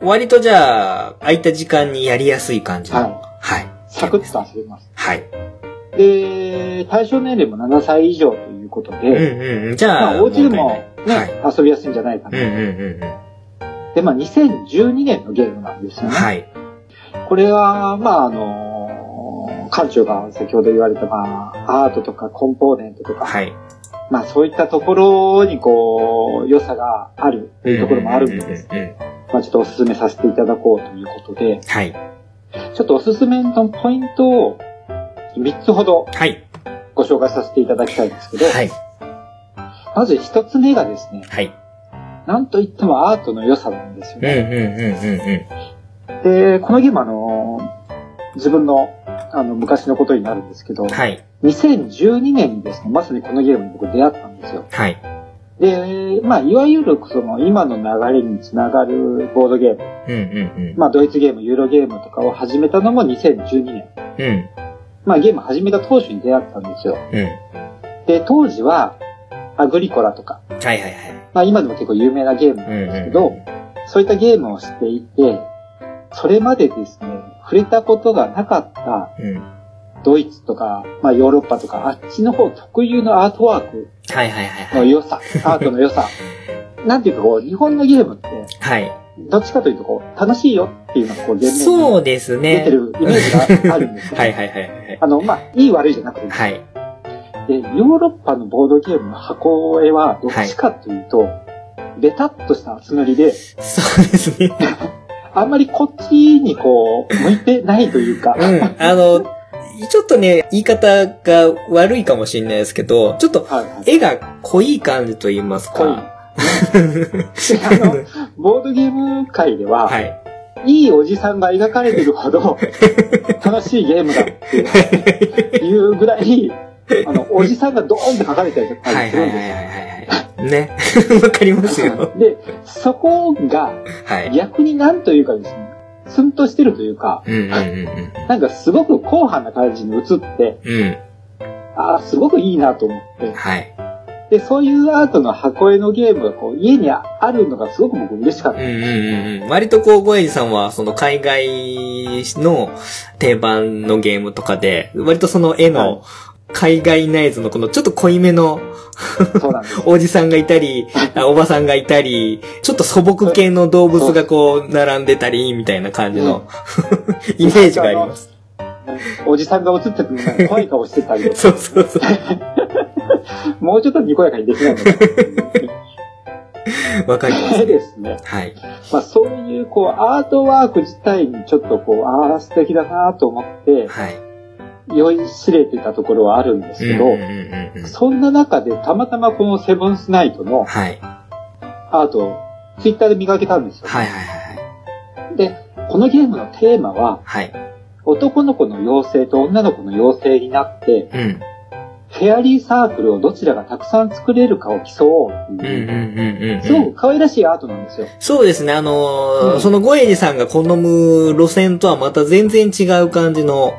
お、割とじゃあ、空いた時間にやりやすい感じの。ははい。サクッと遊べます。はい。で、対象年齢も7歳以上ということうんで、うんうん。じゃあ、まあ、お家でも問ね、はい。遊びやすいんじゃないかな。うんうんうんうん。で、まあ、2012年のゲームなんですよね。はい。これは、まあ、あの館長が先ほど言われた、まあ、アートとかコンポーネントとか、はい。まあ、そういったところに、こう、良さがあるというところもあるので、うんうんうんうん。まあ、ちょっとお勧めさせていただこうということで、はい。ちょっとおすすめのポイントを3つほどはい。ご紹介させていただきたいんですけど、はい。まず1つ目がですね、はい。なんといってもアートの良さなんですようんうんね。うんうんうん。で、このゲームあの、自分のあの昔のことになるんですけど、はい。2012年にですね、まさにこのゲームに僕出会ったんですよ。はい。で、まあ、いわゆるその今の流れにつながるボードゲーム、うんうんまあ、ドイツゲーム、ユーロゲームとかを始めたのも2012年。うん。うん。まあ、ゲーム始めた当初に出会ったんですよ。うん。で、当時は、アグリコラとか、はいはいはい。まあ、今でも結構有名なゲームなんうんですけど、そういったゲームをしていて、それまでですね、触れたことがなかったうん。うん。ドイツとか、まあヨーロッパとか、あっちの方特有のアートワークはいはいはいはい。の良さ、アートの良さ。*laughs* なんていうかこう、日本のゲームって、はい。どっちかというとこう、楽しいよっていうのがこう、全面そうにですね。出てるイメージがあるんですね。*laughs* はいはいはいはい。あの、まあ、いい悪いじゃなくて、はい。で、ヨーロッパのボードゲームの箱絵は、どっちかというと、ベタっとした厚塗りで、そうですね。*laughs* あんまりこっちにこう、向いてないというか、うん。あの、ちょっとね、言い方が悪いかもしれないですけど、ちょっとはいはい。絵が濃い感じと言います。か。であの、ボードゲーム界では、はい。いいおじさんが描かれてるほど *laughs* 楽しいゲームだっていうぐらい、あの、おじさんがドーンって書かれてたはいはいはいはいりするんですよ。はい。ね。*laughs* わかりますよ。で、そこがはい。逆になんというかですね、ツンとしてるというか、うんうんうんなんかすごく硬派な感じに映って、うん。うん。ああ、すごくいいなと思って、はい。で、そういうアートの箱絵のゲームがこう家にあるのがすごく僕嬉しかった。うんうんうんうん。割とこう、ゴエジさんは、その海外の定番のゲームとかで、割とその絵はいの海外ナイズのこのちょっと濃いめの。おじさんがいたり、*laughs* あおばさんがいたり、ちょっと素朴系の動物がこう、並んでたり、みたいな感じの *laughs* イメージがあります。おじさんが映っててもなんか怖い顔してたり *laughs* そうそうそう。もうちょっとにこやかにできないのか。わかりますでね。ですね。はい。まあそういうこうアートワーク自体にちょっとこう、ああ素敵だなと思って、はい。酔いしれてたところはあるんですけど、うんうんうんうん。そんな中でたまたまこのセブンスナイトのはい。アートをツイッターで見かけたんですよ。はいはいはいで、このゲームのテーマは、はい。男の子の妖精と女の子の妖精になって、うん。フェアリーサークルをどちらがたくさん作れるかを競おうっていう。すごく可愛らしいアートなんですよ。そうですね、あのーうんそのゴエジさんが好む路線とはまた全然違う感じの、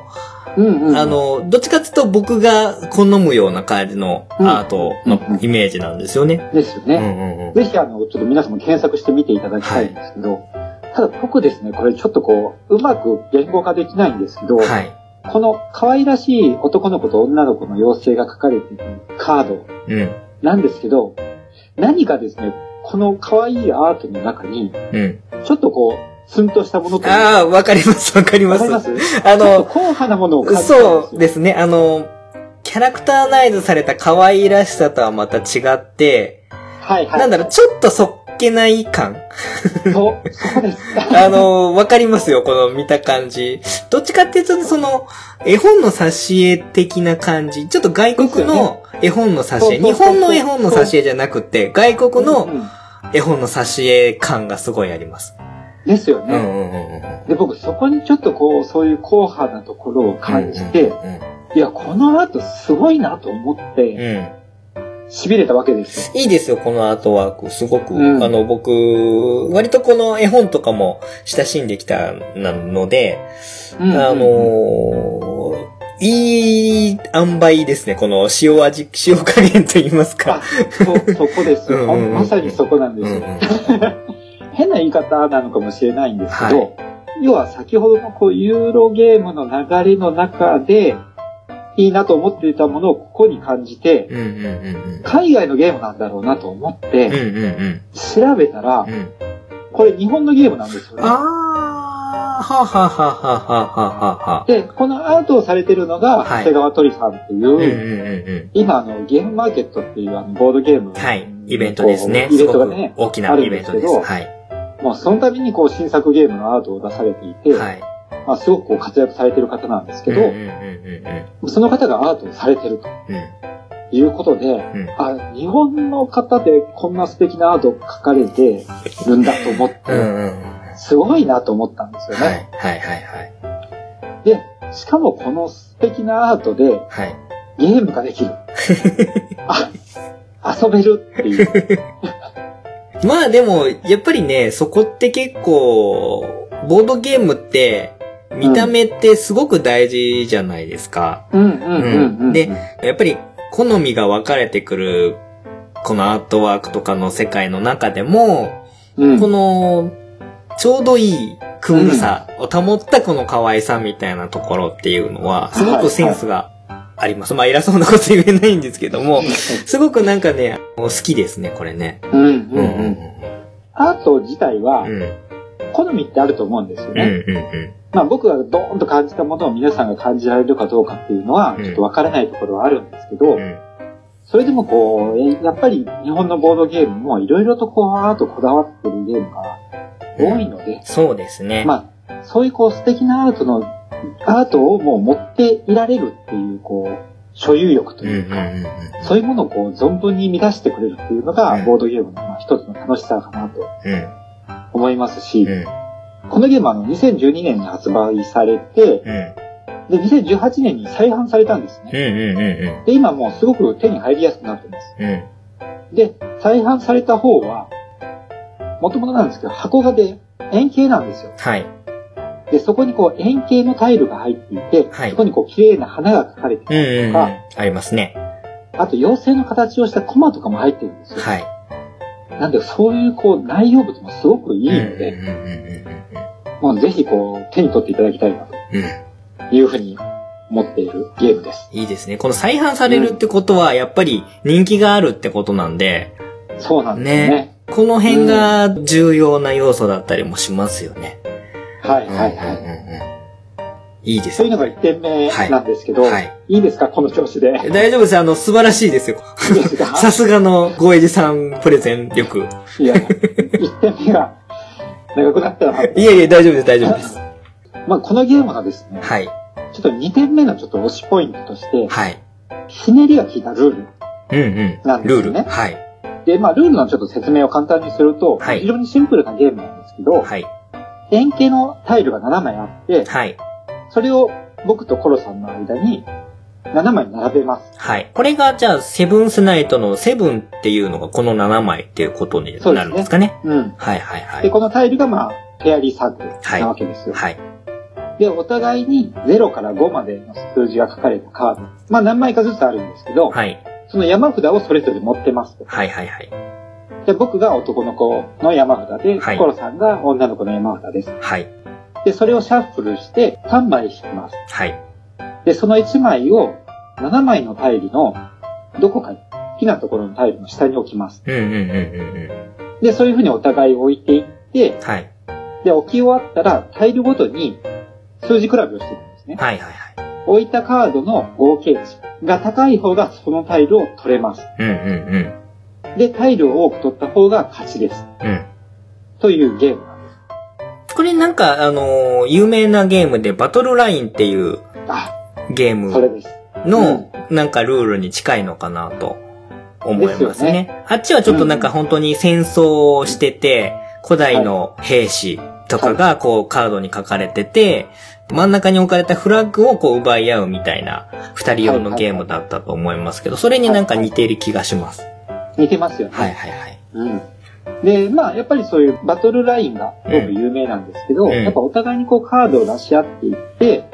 うんうん。あの、どっちかっていうと僕が好むような感じのアートのイメージなんですよね。ですよね。うんうんうん。ぜひあの、ちょっと皆さんも検索してみていただきたいんですけど、ただ僕ですね、これちょっとこう、うまく言語化できないんですけど、はい。この可愛らしい男の子と女の子の妖精が書かれているカードうん。なんですけど、何かですね、この可愛いアートの中に、うん。ちょっとこう、ツンとしたものとああ、わかります、わかります。わかります？あの、硬派なものを感じそうですね、あの、キャラクターナイズされた可愛らしさとはまた違って、はいはい。なんだろう、ちょっとそっけない感そう、そうです。あの、わかりますよ、この見た感じ。どっちかっていうと、その、絵本の挿絵的な感じ。ちょっと外国の絵本の挿絵。日本の絵本の挿絵じゃなくて、外国うんのうん絵本の挿絵感がすごいあります。ですよね。うんうんうんうん。で、僕そこにちょっとこう、そういう硬派なところを感じて、いや、このアートすごいなと思っうん。て、うん。痺れたわけですよ。いいですよ、このアートワーク。すごく、うんあの、僕、割とこの絵本とかも親しんできたなので、うんあのーいい塩梅ですね。この塩味、塩加減と言いますかあ。そ、そこですよ。うんうんうんまさにそこなんですよ。変な言い方なのかもしれないんですけど、はい要は先ほどのこう、ユーロゲームの流れの中で、いいなと思っていたものをここに感じて、うんうんうんうん。海外のゲームなんだろうなと思って、うんうんうん。調べたらう、ん。これ日本のゲームなんですよね。あー、ははははははは。で、このアートをされてるのが、はい長谷川鳥さんっていう、うんうんうんうん。今あの、ゲームマーケットっていうあの、ボードゲーム。はい。イベントですね。イベントがね、く大きなイベントです。はい。もうその度にこう、新作ゲームのアートを出されていて、はい。まあ、すごくこう活躍されてる方なんですけど、うんうんうんうんその方がアートをされてると。いうことで、んあ、日本の方でこんな素敵なアートを描かれてるんだと思って、うんうんうん。すごいなと思ったんですよね。はい。はいはいはい。で、しかもこの素敵なアートで、はい。ゲームができる。*laughs* あ、遊べるっていう。*laughs* まあでも、やっぱりね、そこって結構、ボードゲームって、見た目ってすごく大事じゃないですか。うんうんうんうん。でやっぱり、好みが分かれてくる、このアートワークとかの世界の中でも、うん、この、ちょうどいいクールさを保ったこの可愛さみたいなところっていうのは、すごくセンスがあります。まあ偉そうなこと言えないんですけども、すごくなんかね、好きですね、これね。うんうんううんうんん。アート自体はうん。うん。好みってあると思うんですようんね。うんうん。まあ僕がドーンと感じたものを皆さんが感じられるかどうかっていうのはうんちょっとわからないところはあるんですけど、うんそれでもこう、えやっぱり日本のボードゲームもいろいろとこうアートこだわってるゲームが多いので、そうですね。まあそういうこう素敵なアートの、アートをもう持っていられるっていうこう、所有欲というか。そういうものをこう存分に満たしてくれるっていうのが、うんボードゲームのまあ一つの楽しさかなとうん思いますし、うんこのゲームはあの2012年に発売されて、うんで、2018年に再販されたんですね。で、今もうすごく手に入りやすくなってます。で、再販された方は、もともとなんですけど、箱画で円形なんですよ。はい。で、そこにこう円形のタイルが入っていて、はいそこにこう綺麗な花が描かれてうんうんうん。るとか、ありますね。あと妖精の形をしたコマとかも入ってるんですよ。はい。なんで、そういうこう内容物もすごくいいので、うんうんうんうんもうぜひこう手に取っていただきたいなうん。うん。というふうに思っているゲームです。いいですね。この再販されるってことは、やっぱり人気があるってことなんで、そうなんですよね。ねこの辺が重要な要素だったりもしますよね。はいはいはい。うんうんうんうんいいですそういうのが1点目なんですけど、はいい、いですか？この調子で。大丈夫です。あの、素晴らしいですよ。いいですか？*laughs* さすがのゴエジさんプレゼン力。いや、1点目が長くなったら、いえいえ、大丈夫です、大丈夫です。*laughs* まあこのゲームがですね、はい。ちょっと2点目のちょっと推しポイントとして、はい。ひねりが効いたルール。うんうん。なんですよねルール。はい。で、まあルールのちょっと説明を簡単にすると、はい非常にシンプルなゲームなんですけど、はい。円形のタイルが7枚あって、はい。それを僕とコロさんの間に7枚並べます。はい。これが、じゃあ、セブンスナイトのセブンっていうのがこの7枚っていうことになるんですかね？うん。はいはいはで、い。このタイルがまあ、ペアリーサークルなわけですよ。はい。で、お互いに0から5までの数字が書かれたカード。まあ何枚かずつあるんですけど、はい。その山札をそれぞれ持ってますと。はいはいはい。で、僕が男の子の山札で、はいコロさんが女の子の山札です。はい。で、それをシャッフルして3枚引きます。はい。で、その1枚を7枚のタイルのどこかに好きなところのタイルの下に置きます。うんうんうんうんうん。で、そういう風にお互い置いていって、はい。で、置き終わったらタイルごとに数字比べをしていくんですね。はいはいはい。置いたカードの合計値が高い方がそのタイルを取れます。うんうんで、タイルを多く取った方が勝ちです。うん。うん。というゲームなんです。これなんか、あのー有名なゲームでバトルラインっていうあ、ゲーム。の、なんかルールに近いのかなと思いますですよね。あっちはちょっとなんか本当に戦争をしてて、古代の兵士とかがこうカードに書かれてて、真ん中に置かれたフラッグをこう奪い合うみたいな二人用のゲームだったと思いますけど、それになんか似ている気がします。似てますよね。はいはいはい。うん。で、まあ、やっぱりそういうバトルラインがすごく有名なんですけど、うんやっぱお互いにこうカードを出し合っていって、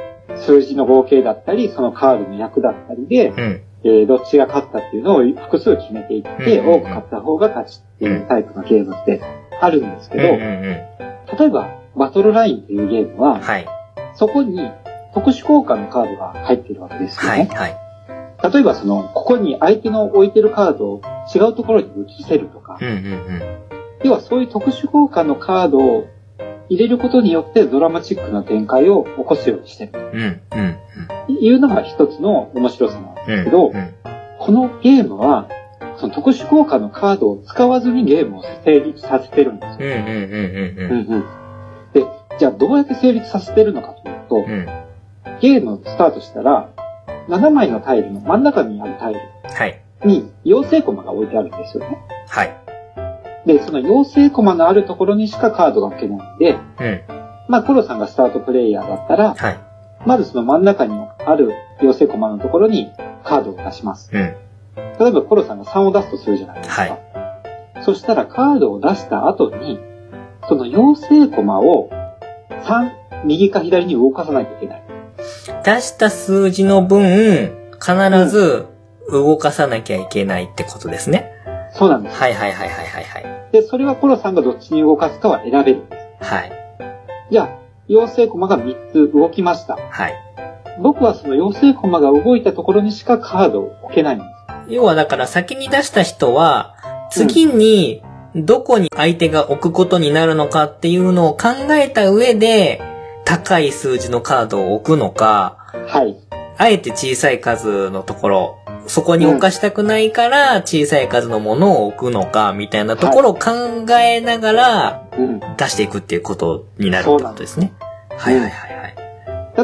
数字の合計だったり、そのカードの役だったりで、うん。えーどっちが勝ったっていうのを複数決めていって、うん多く勝った方が勝ちっていうタイプのゲームってあるんですけど、うんうんうん。例えば、バトルラインっていうゲームは、はい。そこに特殊効果のカードが入っているわけですよね。はいはい。例えば、その、ここに相手の置いてるカードを違うところに移せるとか、うんうんうん。要はそういう特殊効果のカードを入れることによってドラマチックな展開を起こすようにしてるうんうんというのが一つの面白さなんうん。ですけど、うんこのゲームは、その特殊効果のカードを使わずにゲームを成立させてるんですよ。で、じゃあどうやって成立させてるのかというと、うん。うん。ゲームをスタートしたら、7枚のタイルの真ん中にあるタイルはい。に妖精コマが置いてあるんですよね。はい。で、その妖精コマのあるところにしかカードが置けないんで、うん。まあ、コロさんがスタートプレイヤーだったら、はい。まずその真ん中にある妖精コマのところにカードを出します。うん。例えばコロさんが3を出すとするじゃないですか。はいそしたらカードを出した後に、その妖精コマを3、右か左に動かさないといけない。出した数字の分、必ず動かさなきゃいけないってことですね。そうなんです。はいはいはいはいはいはい。で、それはコロさんがどっちに動かすかは選べるんです。はい。じゃあ、妖精コマが3つ動きました。はい。僕はその妖精コマが動いたところにしかカードを置けないんです。要はだから先に出した人は、次にどこに相手が置くことになるのかっていうのを考えた上で、高い数字のカードを置くのか、はい。あえて小さい数のところ、そこに置かしたくないから小さい数のものを置くのか、みたいなところを考えながらうん。出していくっていうことになるってことですね。はいはいはいはい。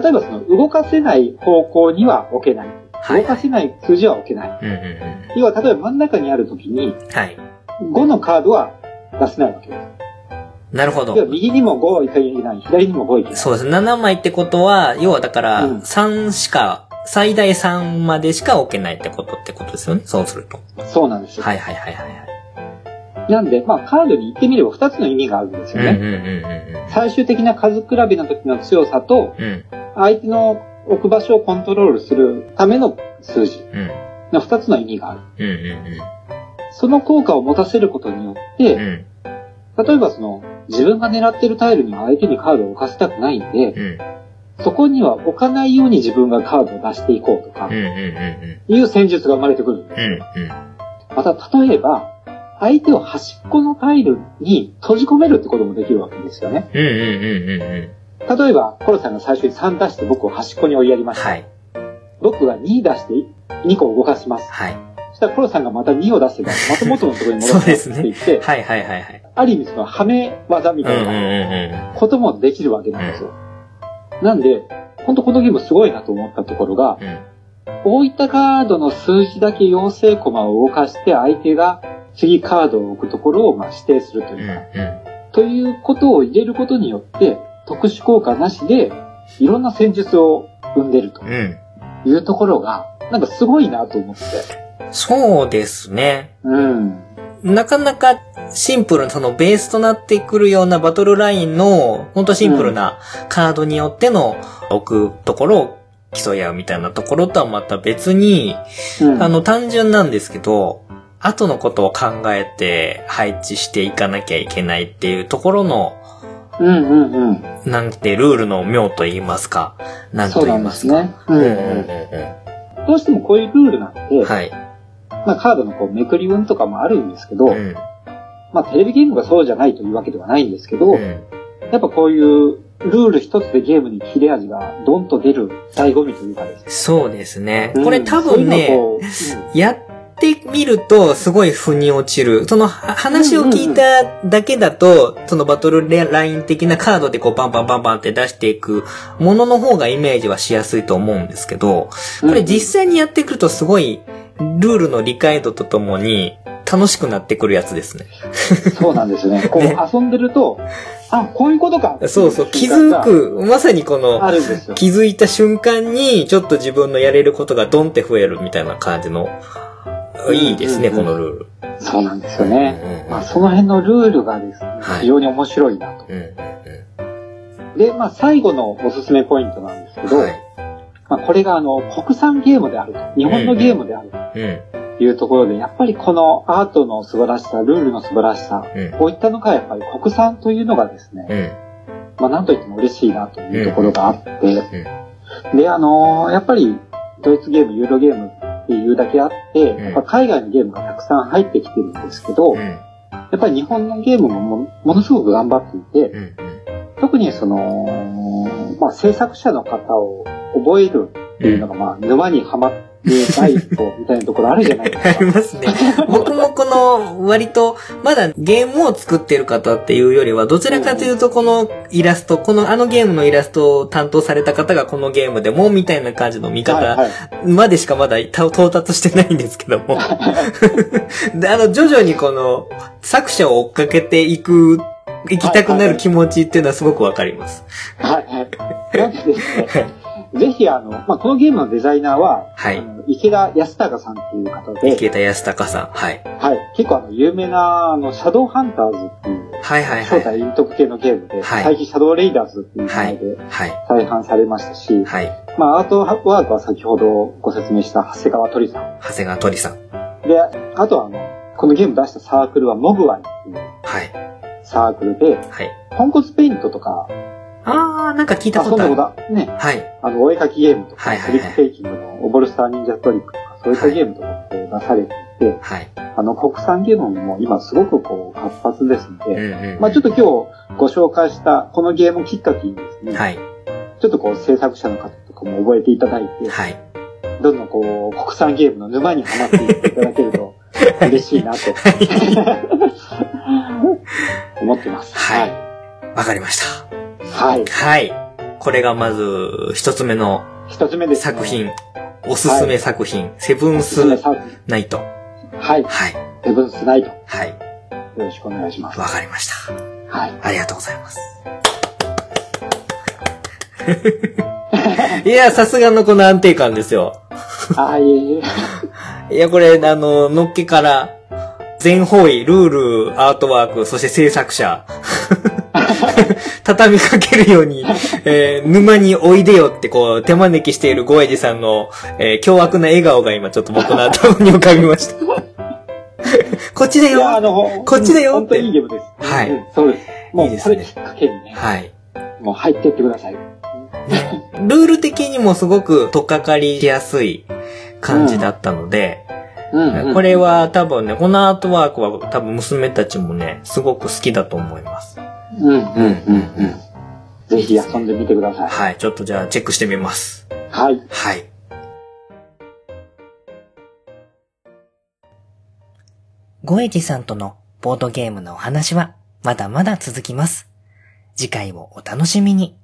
例えばその動かせない方向には置けない。はい動かせない数字は置けない。うんうんうん。要は例えば真ん中にあるときにはい。5のカードは出せないわけです。なるほど右にも5いけない、左にも5いけない。そうです。7枚ってことは、要はだから、うん3しか、最大3までしか置けないってことってことですよね？そうすると。そうなんですよ。はいはいはいはいはい。なんで、まあカードに言ってみれば2つの意味があるんですようんうんね。うん最終的な数比べの時の強さと、うんうん。うん。相手の置く場所をコントロールするための数字うん。の2つの意味がある。うんうんその効果を持たせることによって、うん。うん。例えばその、自分が狙ってるタイルには相手にカードを置かせたくないんで、うん。そこには置かないように自分がカードを出していこうとかいう戦術が生まれてくるんです。うん。うんまた、例えば、相手を端っこのタイルに閉じ込めるってこともできるわけですよね。例えば、コロさんが最初に3出して僕を端っこに追いやりました。はい。僕が2出して2個動かします。はい。そしたらコロさんがまた2を出せば、また元のところに戻って言って、はいはいはいはい。ある意味そのはめ技みうんうんたいうんなこともできるわけなんですよ。なんで、本当このゲームすごいなと思ったところが、うん。うん。置いたカードの数字だけ妖精コマを動かして相手が次カードを置くところをまあ指定するとうんいうか、うん。ということを入れることによって特殊効果なしでいろんな戦術を生んでるとうん。いうところがなんかすごいなと思って。そうですね。うん。なかなかシンプルな、そのベースとなってくるようなバトルラインの、ほんとシンプルなカードによっての置くところを競い合うみたいなところとはまた別に、うん、あの単純なんですけど、後のことを考えて配置していかなきゃいけないっていうところの、うんうんうん。なんてルールの妙と言いますか、なんと言いますすか。ね。うんうんうんうんうどうしてもこういうルールなんで、んうん。はい。まあ、カードのこうめくり運とかもあるんですけど、うん。まあテレビゲームがそうじゃないというわけではないんですけど、うん。やっぱこういうルール一つでゲームに切れ味がドンと出る醍醐味というかですね。そうですね。うんこれ多分ね、そうやってみると、すごい腑に落ちる。そのは話を聞いただけだと、そのバトルライン的なカードでこうバンバンバンバンって出していくものの方がイメージはしやすいと思うんですけど、これ実際にやってくるとすごい、ルールの理解度とともに楽しくなってくるやつですね。う *laughs* んそうなんですよね。こうね遊んでると、あ、こういうことか。そうそう、気づく、まさにこの、あるんですよ。気づいた瞬間に、ちょっと自分のやれることがドンって増えるみたいな感じの、いいですね、うんうんうんこのルール。そうなんですよね。うんうんうんまあその辺のルールがですね、はい非常に面白いなと。うんうんで、まあ最後のおすすめポイントなんですけど、うんはい。まあこれがあの国産ゲームであると、日本のゲームであるうん。というところで、やっぱりこのアートの素晴らしさ、ルールの素晴らしさ、うん。こういったのがやっぱり国産というのがですね、うん。まあなんといっても嬉しいなというところがあって、で、あのーやっぱりドイツゲーム、ユーロゲームっていうだけあって、んやっぱ海外のゲームがたくさん入ってきてるんですけど、うん。やっぱり日本のゲームももものすごく頑張っていて、うん。特にその、まあ制作者の方を覚えるっていうのが、まあ沼にはまって第一歩みたいなところあるじゃないです *laughs* ありか。ますね。*laughs* 僕もこの、割と、まだゲームを作ってる方っていうよりは、どちらかというとこのイラスト、このあのゲームのイラストを担当された方がこのゲームでも、みたいな感じの見方。までしかまだ到到達してないんですけども。で、*laughs* あの、徐々にこの、作者を追っかけていく、行きたくなる気持ちっていうのはすごくわかります。はいはい。なんでですね、ぜひあの、まあ、このゲームのデザイナーは、はい池田康隆さんっていう方で、池田康隆さん。はい。はい、結構あの、有名な、あの、シャドウハンターズっていう、はいはいは正い。体隠匿系のゲームで、はい最近シャドウレイダーズっていう名前ではい。再販されましたし、はい。まあ、アートワークは先ほどご説明した長谷川鳥さん。長谷川鳥さん。で、あとはあの、このゲーム出したサークルはモグワイっていうはい。サークルで、はい。ポンコツペイントとかあー、なんか聞いたことある。ことあね、はい。あの、お絵描きゲームとか、はいはいはいトリックフェイキングのオボルスター忍者トリックとか、そういったゲームとかって出されていて、はい。あの、国産ゲームも今すごくこう、活発ですのうんで、うん。まあちょっと今日ご紹介したこのゲームきっかけにですね、はい。ちょっとこう制作者の方とかも覚えていただいて、はい。どんどんこう、国産ゲームの沼にはまっていっていただけると *laughs* 嬉しいなと *laughs* 思ってます。はいわかりました。はい。はい。これがまず、一つ目の一つ目です、ね。作。品。おすすめ作品。セブンス。ナイト。はい。はい。セブンスナイト。よはい。ろしくお願いします。わかりました。はい。ありがとうございます。*laughs* いや、さすがのこの安定感ですよ。ああ、いえいえ。*laughs* いや、これ、あの、のっけから、全方位、ルール、アートワーク、そして制作者。*laughs* 畳みかけるように、えー沼においでよってこう、手招きしているゴエジさんの、えー凶悪な笑顔が今ちょっと僕の頭に浮かびました。*laughs* こっちだよの、こっちだよ本当にいいゲームです。はいうんそうです。もいいうですねこれきっかけにね、はい。もう入っていってください。ルール的にもすごく取っかかりしやすい感じだったので、うんこれ、は多分ね、このアートワークは多分娘たちもね、すごく好きだと思います。うん、うん、うん、うん。ぜひ遊んでみてください。はい、ちょっとじゃあチェックしてみます。はい。はい。ゴエジさんとのボードゲームのお話はまだまだ続きます。次回をお楽しみに。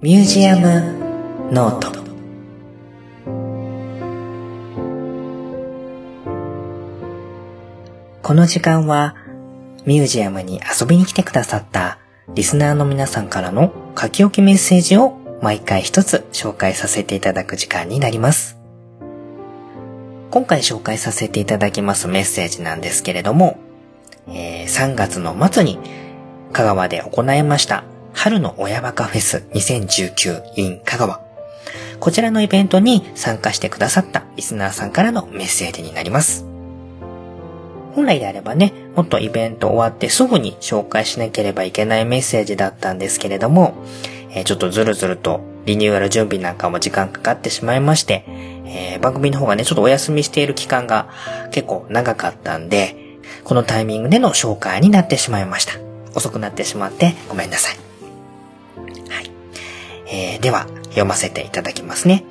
ミュージアムノートこの時間はミュージアムに遊びに来てくださったリスナーの皆さんからの書き置きメッセージを毎回一つ紹介させていただく時間になります。今回紹介させていただきますメッセージなんですけれども、えー3月の末に香川で行いました春の親バカフェス 2019in 香川。こちらのイベントに参加してくださったリスナーさんからのメッセージになります。本来であればね、もっとイベント終わってすぐに紹介しなければいけないメッセージだったんですけれども、えーちょっとずるずるとリニューアル準備なんかも時間かかってしまいまして、えー番組の方がね、ちょっとお休みしている期間が結構長かったんで、このタイミングでの紹介になってしまいました。遅くなってしまってごめんなさい。はい。えーでは、読ませていただきますね。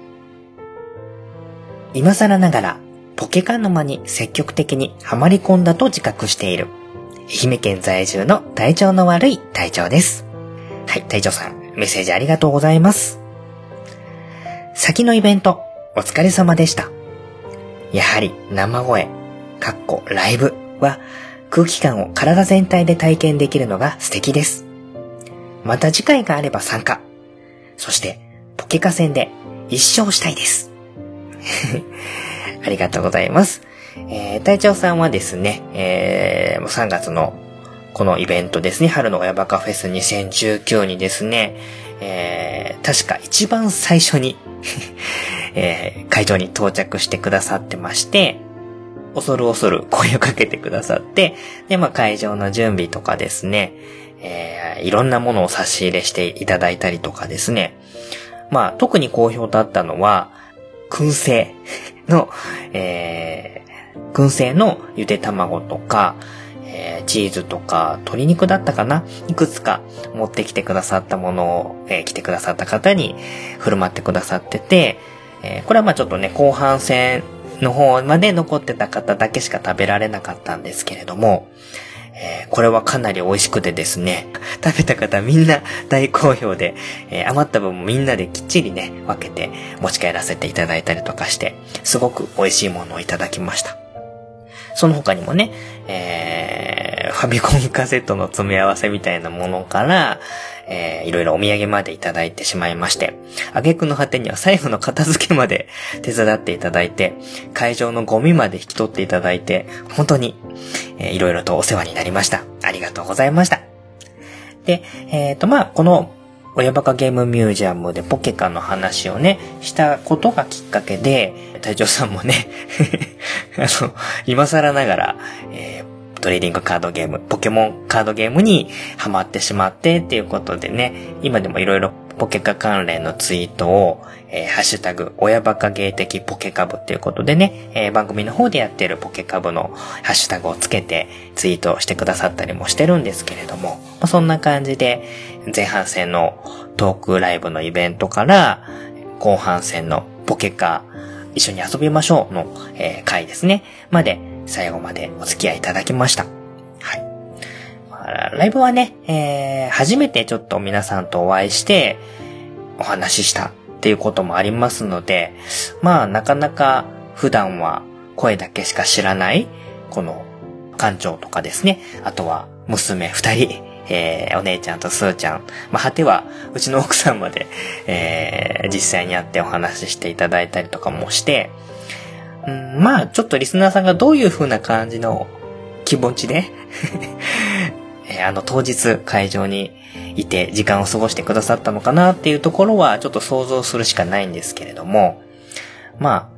今更ながら、ポケカ沼に積極的にはまり込んだと自覚している、愛媛県在住の体調の悪い隊長です。はい、隊長さん、メッセージありがとうございます。先のイベント、お疲れ様でした。やはり生声、かっこライブは空気感を体全体で体験できるのが素敵です。また次回があれば参加。そして、ポケカ戦で一勝したいです。ありがとうございます。えー、隊長さんはですね、えー、3月のこのイベントですね、春の親バカフェス2019にですね、えー、確か一番最初に、*laughs* えー会場に到着してくださってまして、恐る恐る声をかけてくださって、で、まあ会場の準備とかですね、えーいろんなものを差し入れしていただいたりとかですね、まあ特に好評だったのは、燻製の、えー、燻製のゆで卵とか、えーチーズとか鶏肉だったかな？いくつか持ってきてくださったものを、えー来てくださった方に振る舞ってくださってて、えーこれはまあちょっとね、後半戦の方まで残ってた方だけしか食べられなかったんですけれども、えーこれはかなり美味しくてですね、食べた方みんな大好評で、えー余った分もみんなできっちりね、分けて持ち帰らせていただいたりとかして、すごく美味しいものをいただきました。その他にもね、えファミコンカセットの詰め合わせみたいなものから、えーいろいろお土産までいただいてしまいまして、挙句の果てには最後の片付けまで *laughs* 手伝っていただいて、会場のゴミまで引き取っていただいて、本当に、えーいろいろとお世話になりました。ありがとうございました。で、えっ、と、まあ、この、親バカゲームミュージアムでポケカの話をね、したことがきっかけで、隊長さんもね、*laughs* あの、今更ながら、えートレーディングカードゲーム、ポケモンカードゲームにハマってしまってっていうことでね、今でもいろいろポケカ関連のツイートを、えーハッシュタグ、親バカ芸的ポケカブっていうことでね、えー番組の方でやってるポケカブのハッシュタグをつけてツイートしてくださったりもしてるんですけれども、まあ、そんな感じで前半戦のトークライブのイベントから後半戦のポケカ一緒に遊びましょうの、えー回ですね、まで最後までお付き合いいただきました。はい。まあライブはね、えー初めてちょっと皆さんとお会いして、お話ししたっていうこともありますので、まあなかなか普段は声だけしか知らない、この館長とかですね、あとは娘二人、えーお姉ちゃんとスーちゃん、まあ果てはうちの奥さんまで、えー実際に会ってお話ししていただいたりとかもして、うん、まあちょっとリスナーさんがどういう風な感じの気持ちで、*laughs* えあの当日会場にいて時間を過ごしてくださったのかなっていうところはちょっと想像するしかないんですけれども、まあ、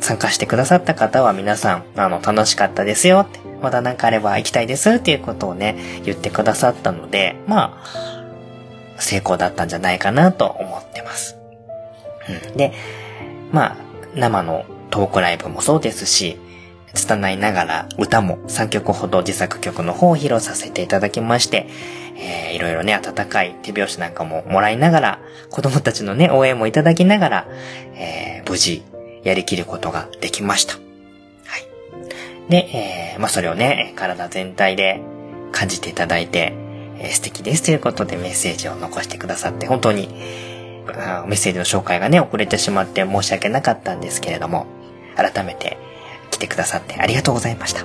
参加してくださった方は皆さん、あの、楽しかったですよって、また何かあれば行きたいですっていうことをね、言ってくださったので、まあ、成功だったんじゃないかなと思ってます。うん、で、まあ、生のトークライブもそうですし、拙いながら歌も3曲ほど自作曲の方を披露させていただきまして、えーいろいろね、温かい手拍子なんかももらいながら、子供たちのね、応援もいただきながら、えー無事、やりきることができました。はい。で、えーまあ、それをね、体全体で感じていただいて、えー素敵ですということでメッセージを残してくださって、本当に、メッセージの紹介がね、遅れてしまって申し訳なかったんですけれども、改めて来てくださってありがとうございました。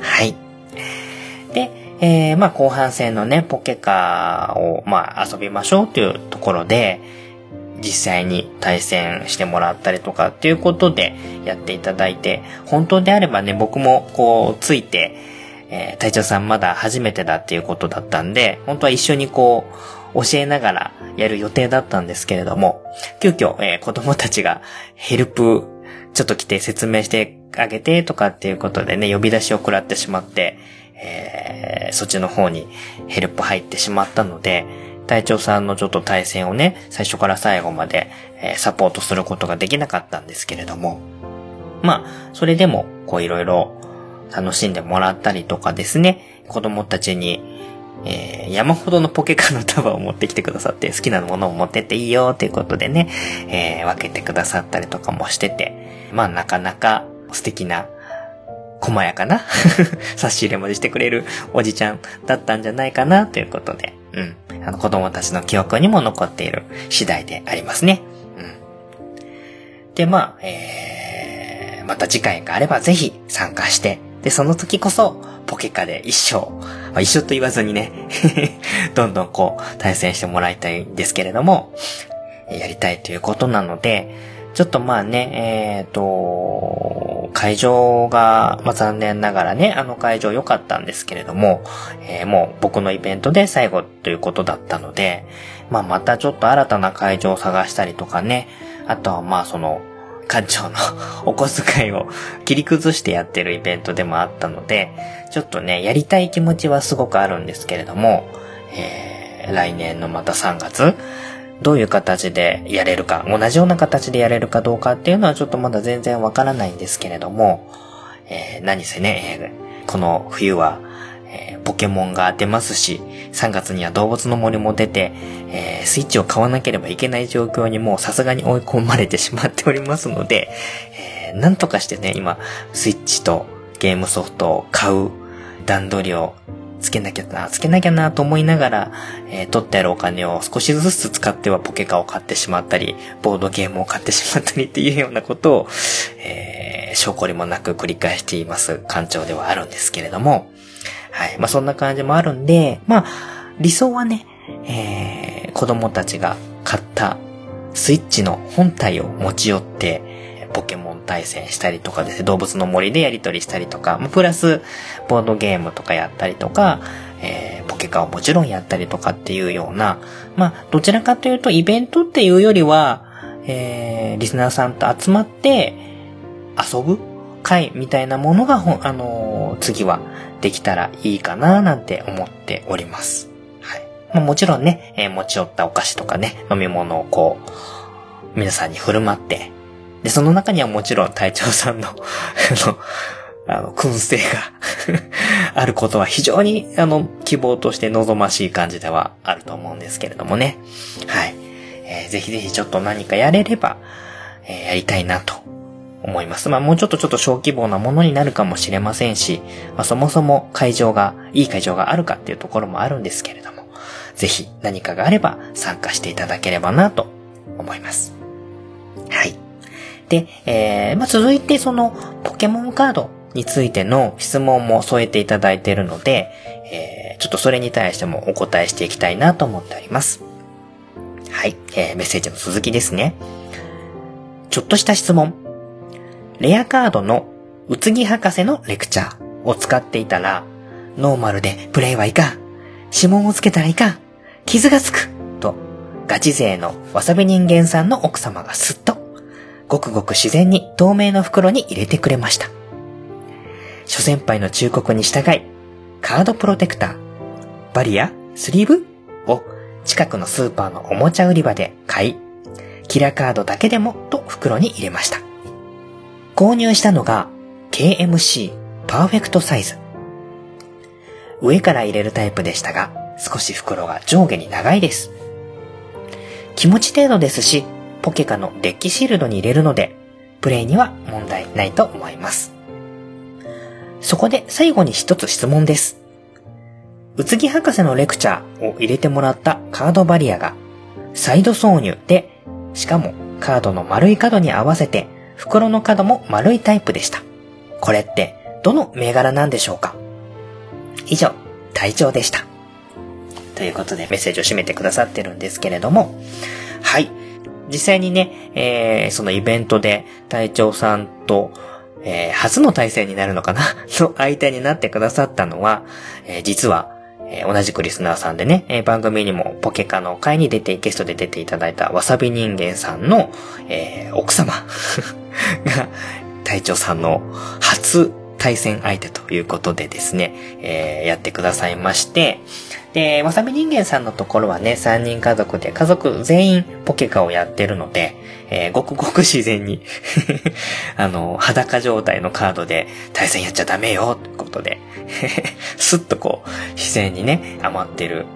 はい。で、えー、まあ後半戦のね、ポケカーを、まあ遊びましょうというところで、実際に対戦してもらったりとかっていうことでやっていただいて、本当であればね、僕もこう、ついて、えー隊長さんまだ初めてだっていうことだったんで、本当は一緒にこう、教えながらやる予定だったんですけれども、急遽、えー子供たちがヘルプ、ちょっと来て説明してあげてとかっていうことでね、呼び出しを食らってしまって、えーそっちの方にヘルプ入ってしまったので、隊長さんのちょっと対戦をね、最初から最後まで、えーサポートすることができなかったんですけれども、まあ、それでも、こういろいろ楽しんでもらったりとかですね、子供たちに、えー山ほどのポケカの束を持ってきてくださって、好きなものを持ってっていいよっていうことでね、えー分けてくださったりとかもしてて、まあなかなか素敵な、細やかな *laughs* 差し入れまでしてくれるおじちゃんだったんじゃないかなということで、うん。あの子供たちの記憶にも残っている次第でありますね。うん。で、まあ、えー、また次回があればぜひ参加して、で、その時こそ、ポケカで一生、まあ、一生と言わずにね、*laughs* どんどんこう、対戦してもらいたいんですけれども、やりたいということなので、ちょっとまあね、えっ、と、会場が、まあ残念ながらね、あの会場良かったんですけれども、えーもう僕のイベントで最後ということだったので、まあまたちょっと新たな会場を探したりとかね、あとはまあその、館長のお小遣いを切り崩してやってるイベントでもあったので、ちょっとね、やりたい気持ちはすごくあるんですけれども、えー来年のまた3月、どういう形でやれるか、同じような形でやれるかどうかっていうのはちょっとまだ全然わからないんですけれども、えー何せね、この冬は、えーポケモンが出ますし、3月には動物の森も出て、えースイッチを買わなければいけない状況にもうさすがに追い込まれてしまっておりますので、えーなんとかしてね、今、スイッチとゲームソフトを買う段取りをつけなきゃな、つけなきゃなと思いながら、えー取ってあるお金を少しずつ使ってはポケカを買ってしまったり、ボードゲームを買ってしまったりっていうようなことを、えー、証拠りもなく繰り返しています館長ではあるんですけれども、はい。まあ、そんな感じもあるんで、まあ、理想はね、えー、子供たちが買ったスイッチの本体を持ち寄って、ポケモン対戦したりとかですね、動物の森でやり取りしたりとか、まプラス、ボードゲームとかやったりとか、えー、ポケカをもちろんやったりとかっていうような、まあ、どちらかというとイベントっていうよりは、えー、リスナーさんと集まって遊ぶ会みたいなものが、あのー次はできたらいいかななんて思っております。はい。まあ、もちろんね、えー持ち寄ったお菓子とかね、飲み物をこう、皆さんに振る舞って、で、その中にはもちろん隊長さんの、あの、あの、燻製が *laughs* あることは非常に、あの、希望として望ましい感じではあると思うんですけれどもね。はい。えーぜひぜひちょっと何かやれれば、えーやりたいなと思います。まあもうちょっとちょっと小規模なものになるかもしれませんし、まあそもそも会場が、いい会場があるかっていうところもあるんですけれども、ぜひ何かがあれば参加していただければなと思います。はい。で、えー、まあ続いてそのポケモンカードについての質問も添えていただいているので、えー、ちょっとそれに対してもお答えしていきたいなと思っております。はい、えー、メッセージの続きですね。ちょっとした質問。レアカードのうつぎ博士のレクチャーを使っていたら、ノーマルでプレイはいかん。指紋をつけたらいかん。傷がつく。と、ガチ勢のわさび人間さんの奥様がすっと、ごくごく自然に透明の袋に入れてくれました。諸先輩の忠告に従い、カードプロテクター、バリア、スリーブを近くのスーパーのおもちゃ売り場で買い、キラカードだけでもと袋に入れました。購入したのが KMC パーフェクトサイズ。上から入れるタイプでしたが、少し袋が上下に長いです。気持ち程度ですし、ポケカのデッキシールドに入れるので、プレイには問題ないと思います。そこで最後に一つ質問です。うつぎ博士のレクチャーを入れてもらったカードバリアが、サイド挿入で、しかもカードの丸い角に合わせて、袋の角も丸いタイプでした。これって、どの銘柄なんでしょうか？以上、隊長でした。ということでメッセージを締めてくださってるんですけれども、はい。実際にね、えー、そのイベントで隊長さんと、えー、初の対戦になるのかな？*laughs* の相手になってくださったのは、えー実は、えー同じくリスナーさんでね、えー番組にもポケカの会に出て、ゲストで出ていただいたわさび人間さんの、えー奥様 *laughs* が、隊長さんの初対戦相手ということでですね、えーやってくださいまして、で、わさび人間さんのところはね、3人家族で家族全員ポケカをやってるので、えーごくごく自然に、*laughs* あの、裸状態のカードで対戦やっちゃダメよ、ということで、*laughs* スッとこう、自然にね、余ってる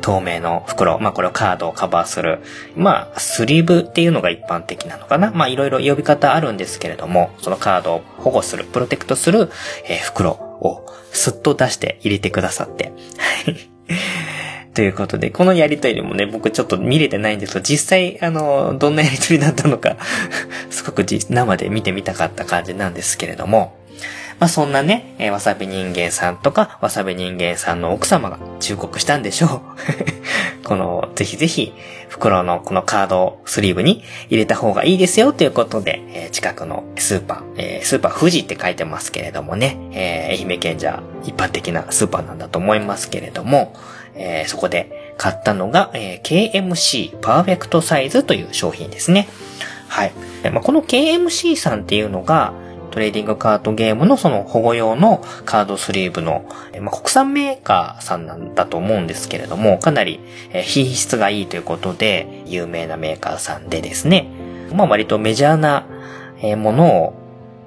透明の袋、まあこれをカードをカバーする、まあスリーブっていうのが一般的なのかな。まあいろいろ呼び方あるんですけれども、そのカードを保護する、プロテクトする、えー袋をスッと出して入れてくださって。はい *laughs* ということで、このやりとりもね、僕ちょっと見れてないんですけど、実際、あの、どんなやりとりだったのか、*laughs* すごく生で見てみたかった感じなんですけれども、まあそんなね、えーわさび人間さんとか、わさび人間さんの奥様が忠告したんでしょう。*laughs* この、ぜひぜひ、袋のこのカードスリーブに入れた方がいいですよということで、えー近くのスーパー、えースーパー富士って書いてますけれどもね、え愛媛県じゃ一般的なスーパーなんだと思いますけれども、えそこで買ったのが、え KMC パーフェクトサイズという商品ですね。はい。まあ、この KMC さんっていうのが、トレーディングカードゲームのその保護用のカードスリーブの、えまあ、国産メーカーさんなんだと思うんですけれども、かなりえ品質がいいということで、有名なメーカーさんでですね、まあ割とメジャーなえものを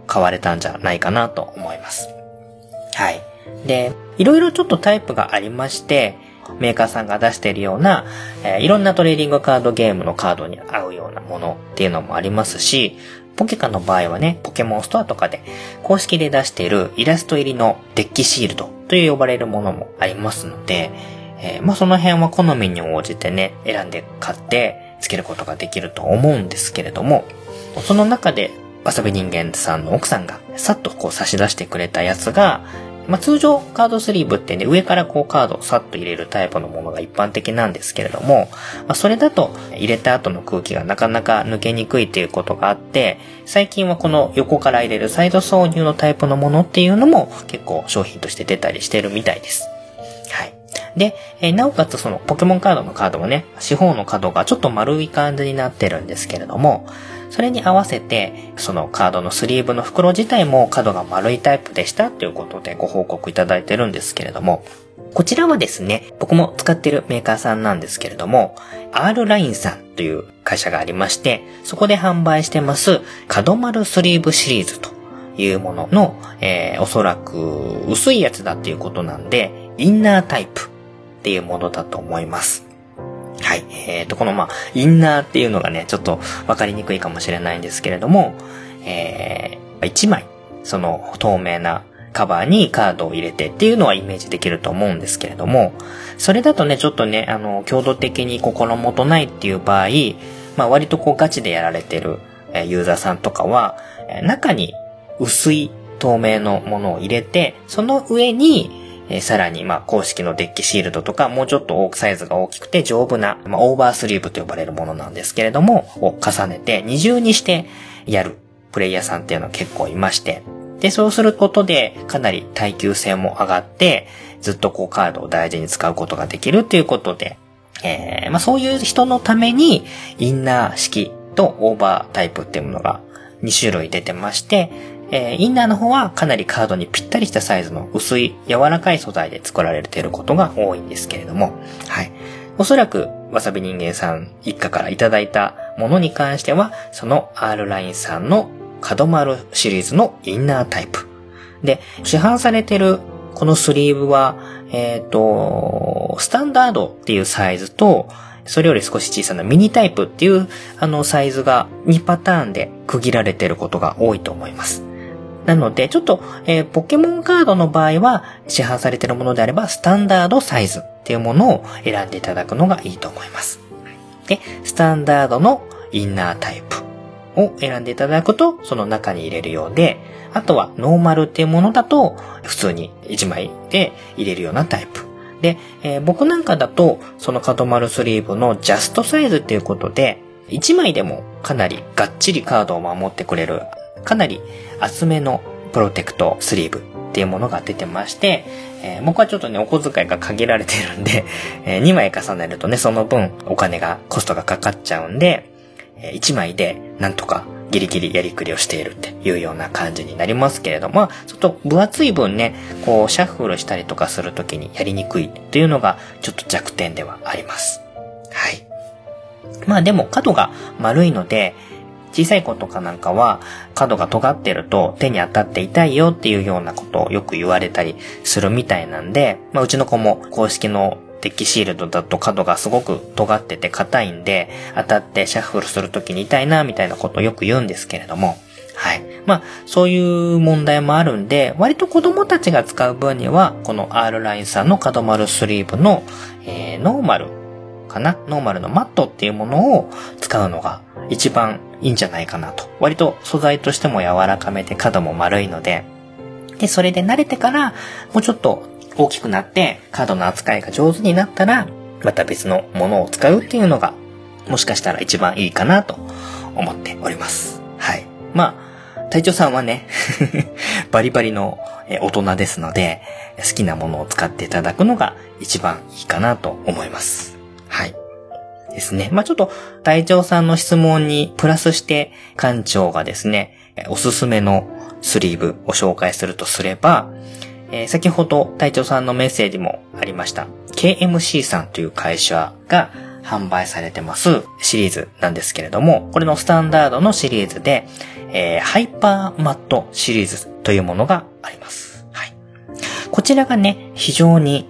買われたんじゃないかなと思います。はい。で、いろいろちょっとタイプがありまして、メーカーさんが出しているような、えーいろんなトレーディングカードゲームのカードに合うようなものっていうのもありますし、ポケカの場合はね、ポケモンストアとかで公式で出しているイラスト入りのデッキシールドという呼ばれるものもありますので、えーまあその辺は好みに応じてね、選んで買ってつけることができると思うんですけれども、その中で、遊び人間さんの奥さんがさっとこう差し出してくれたやつが、まあ、通常カードスリーブってね、上からこうカードをさっと入れるタイプのものが一般的なんですけれども、まあ、それだと入れた後の空気がなかなか抜けにくいっていうことがあって、最近はこの横から入れるサイド挿入のタイプのものっていうのも結構商品として出たりしてるみたいです。はい。で、えー、なおかつそのポケモンカードのカードもね、四方の角がちょっと丸い感じになってるんですけれども、それに合わせて、そのカードのスリーブの袋自体も角が丸いタイプでしたということでご報告いただいてるんですけれども、こちらはですね、僕も使ってるメーカーさんなんですけれども、R ラインさんという会社がありまして、そこで販売してます、角丸スリーブシリーズというものの、えー、おそらく薄いやつだっていうことなんで、インナータイプっていうものだと思います。はい。えっ、ー、と、このまあ、インナーっていうのがね、ちょっとわかりにくいかもしれないんですけれども、えー、1枚、その透明なカバーにカードを入れてっていうのはイメージできると思うんですけれども、それだとね、ちょっとね、あの、強度的に心もとないっていう場合、まあ割とこうガチでやられてるえユーザーさんとかは、中に薄い透明のものを入れて、その上にえさらに、まあ、公式のデッキシールドとか、もうちょっとサイズが大きくて丈夫な、まあ、オーバースリーブと呼ばれるものなんですけれども、を重ねて二重にしてやるプレイヤーさんっていうのは結構いまして、で、そうすることで、かなり耐久性も上がって、ずっとこうカードを大事に使うことができるということで、えー、まあそういう人のために、インナー式とオーバータイプっていうものが2種類出てまして、えー、インナーの方はかなりカードにぴったりしたサイズの薄い柔らかい素材で作られていることが多いんですけれども、はい。おそらく、わさび人間さん一家からいただいたものに関しては、その R ラインさんの角丸シリーズのインナータイプ。で、市販されてるこのスリーブは、えっ、ー、と、スタンダードっていうサイズと、それより少し小さなミニタイプっていうあのサイズが2パターンで区切られていることが多いと思います。なので、ちょっと、えー、ポケモンカードの場合は、市販されているものであれば、スタンダードサイズっていうものを選んでいただくのがいいと思います。で、スタンダードのインナータイプを選んでいただくと、その中に入れるようで、あとはノーマルっていうものだと、普通に1枚で入れるようなタイプ。で、えー、僕なんかだと、その角丸スリーブのジャストサイズっていうことで、1枚でもかなりがっちりカードを守ってくれるかなり厚めのプロテクトスリーブっていうものが出てまして、えー、僕はちょっとね、お小遣いが限られてるんで、*laughs* えー、2枚重ねるとね、その分お金が、コストがかかっちゃうんで、えー、1枚でなんとかギリギリやりくりをしているっていうような感じになりますけれども、ちょっと分厚い分ね、こう、シャッフルしたりとかするときにやりにくいっていうのが、ちょっと弱点ではあります。はい。まあでも角が丸いので、小さい子とかなんかは角が尖ってると手に当たって痛いよっていうようなことをよく言われたりするみたいなんで、まあ、うちの子も公式のデッキシールドだと角がすごく尖ってて硬いんで、当たってシャッフルするときに痛いなみたいなことをよく言うんですけれども、はい。まあ、そういう問題もあるんで、割と子供たちが使う分には、この R ラインさんの角丸スリーブの、えー、ノーマルかな？ノーマルのマットっていうものを使うのが一番いいんじゃないかなと。割と素材としても柔らかめで角も丸いので、で、それで慣れてから、もうちょっと大きくなって、カードの扱いが上手になったら、また別のものを使うっていうのが、もしかしたら一番いいかなと思っております。はい。まあ、隊長さんはね *laughs* バリバリの大人ですので、好きなものを使っていただくのが一番いいかなと思います。はい。ですね。まあ、ちょっと、隊長さんの質問にプラスして、館長がですね、おすすめのスリーブを紹介するとすれば、えー、先ほど隊長さんのメッセージもありました。KMC さんという会社が販売されてますシリーズなんですけれども、これのスタンダードのシリーズで、えー、ハイパーマットシリーズというものがあります。はい。こちらがね、非常に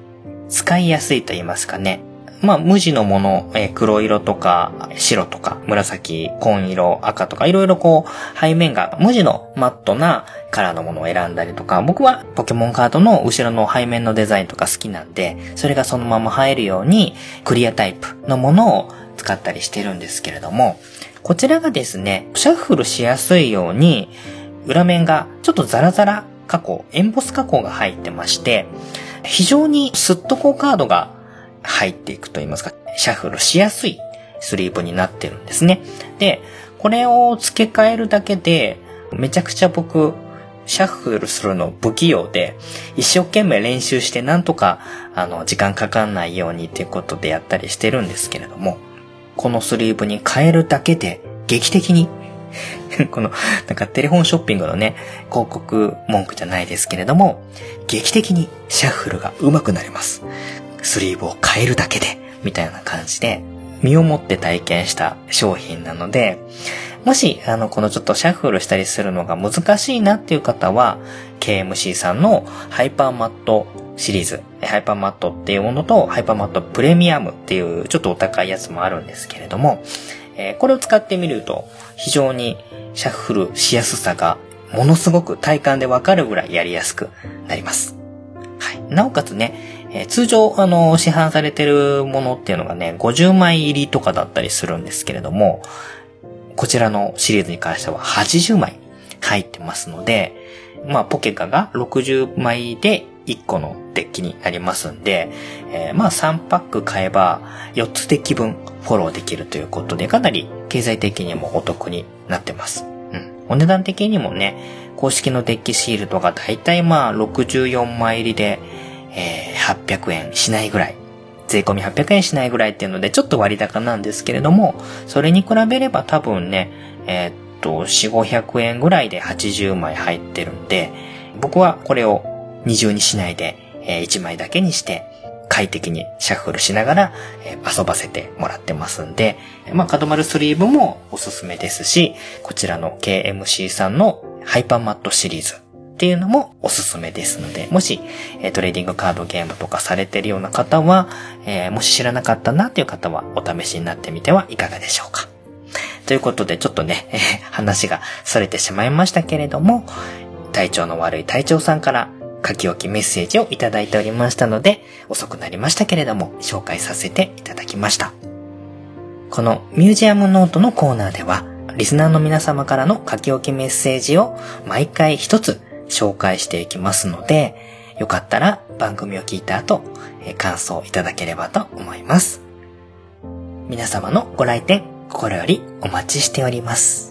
使いやすいと言いますかね、まあ、無地のもの、えー、黒色とか、白とか、紫、紺色、赤とか、いろいろこう、背面が無地のマットなカラーのものを選んだりとか、僕はポケモンカードの後ろの背面のデザインとか好きなんで、それがそのまま映えるように、クリアタイプのものを使ったりしてるんですけれども、こちらがですね、シャッフルしやすいように、裏面がちょっとザラザラ加工、エンボス加工が入ってまして、非常にスッとこうカードが入っていくと言いますか、シャッフルしやすいスリーブになってるんですね。で、これを付け替えるだけで、めちゃくちゃ僕、シャッフルするの不器用で、一生懸命練習してなんとか、あの、時間かかんないようにっていうことでやったりしてるんですけれども、このスリーブに変えるだけで、劇的に、*laughs* この、なんかテレフォンショッピングのね、広告文句じゃないですけれども、劇的にシャッフルが上手くなります。スリーブを変えるだけで、みたいな感じで、身をもって体験した商品なので、もし、あの、このちょっとシャッフルしたりするのが難しいなっていう方は、KMC さんのハイパーマットシリーズ、ハイパーマットっていうものと、ハイパーマットプレミアムっていうちょっとお高いやつもあるんですけれども、えーこれを使ってみると、非常にシャッフルしやすさが、ものすごく体感でわかるぐらいやりやすくなります。はい。なおかつね、えー通常、あの、市販されてるものっていうのがね、50枚入りとかだったりするんですけれども、こちらのシリーズに関しては80枚入ってますので、まあ、ポケカが60枚で1個のデッキになりますんで、えーまあ、3パック買えば4つデッキ分フォローできるということで、かなり経済的にもお得になってます。うん。お値段的にもね、公式のデッキシールドがだいたいまあ64枚入りで、えー800円しないぐらい。税込み800円しないぐらいっていうので、ちょっと割高なんですけれども、それに比べれば多分ね、えーっと、4、500円ぐらいで80枚入ってるんで、僕はこれを二重にしないで、え1枚だけにして、快適にシャッフルしながら、えー遊ばせてもらってますんで、まあ、角丸スリーブもおすすめですし、こちらの KMC さんのハイパーマットシリーズっていうのもおすすめですので、もし、えトレーディングカードゲームとかされてるような方は、えもし知らなかったなっていう方はお試しになってみてはいかがでしょうか。ということで、ちょっとね、え話が逸れてしまいましたけれども、体調の悪い隊長さんから書き置きメッセージをいただいておりましたので、遅くなりましたけれども、紹介させていただきました。このミュージアムノートのコーナーでは、リスナーの皆様からの書き置きメッセージを毎回一つ紹介していきますので、よかったら番組を聞いた後、え感想いただければと思います。皆様のご来店、心よりお待ちしております。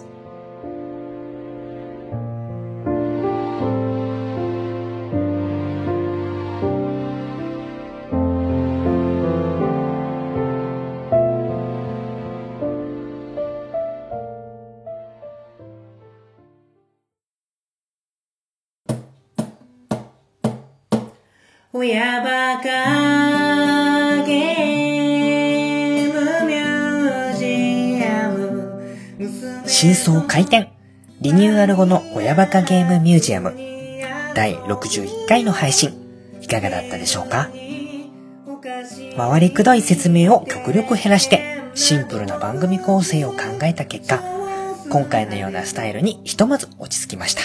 親バカゲームミュージアム真相開店リニューアル後の親バカゲームミュージアム。第61回の配信。いかがだったでしょうか？回りくどい説明を極力減らしてシンプルな番組構成を考えた結果今回のようなスタイルにひとまず落ち着きました。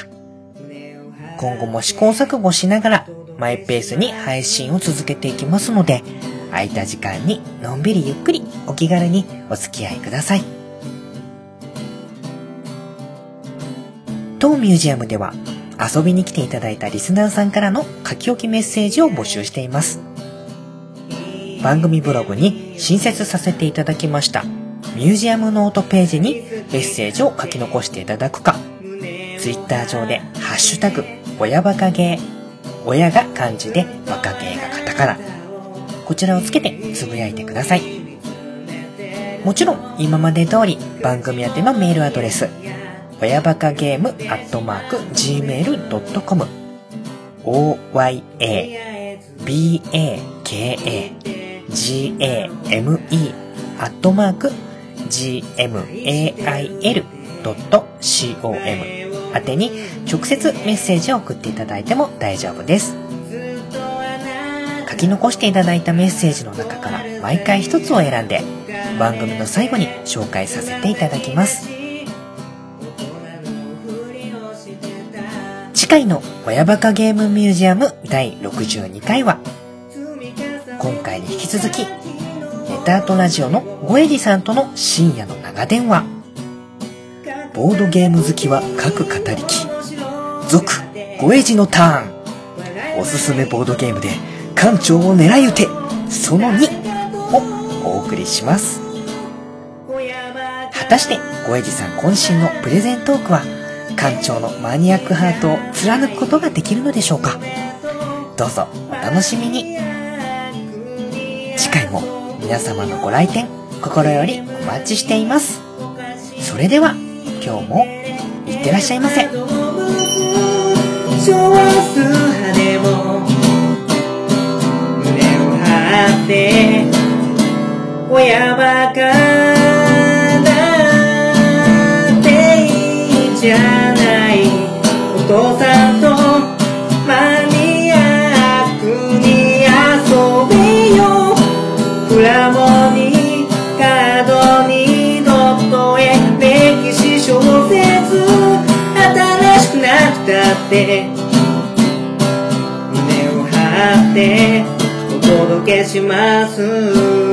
今後も試行錯誤しながらマイペースに配信を続けていきますので、空いた時間にのんびりゆっくりお気軽にお付き合いください。当ミュージアムでは遊びに来ていただいたリスナーさんからの書き置きメッセージを募集しています。番組ブログに新設させていただきましたミュージアムノートページにメッセージを書き残していただくか、ツイッター上でハッシュタグ、親バカゲー、親が漢字でバカゲーがカタカナ。こちらをつけてつぶやいてください。もちろん今まで通り番組宛てのメールアドレス、親バカゲームアットマーク gmail.com oyabakagame アットマーク gmail.com 宛てに直接メッセージを送っていただいても大丈夫です。書き残していただいたメッセージの中から毎回一つを選んで番組の最後に紹介させていただきます。次回の親バカゲームミュージアム第62回は今回に引き続きネタアートラジオのゴエジさんとの深夜の長電話。ボードゲーム好きは各語りき続ごエジのターン。おすすめボードゲームで館長を狙い撃て、その2をお送りします。果たして、ごエジさん渾身のプレゼントークは、館長のマニアックハートを貫くことができるのでしょうかどうぞお楽しみに。次回も皆様のご来店、心よりお待ちしています。それでは、今日もいってらっしゃいませ。少数派でも胸を張って親バカだっていいじゃないお父さんしくなくたって胸を張ってお届けします。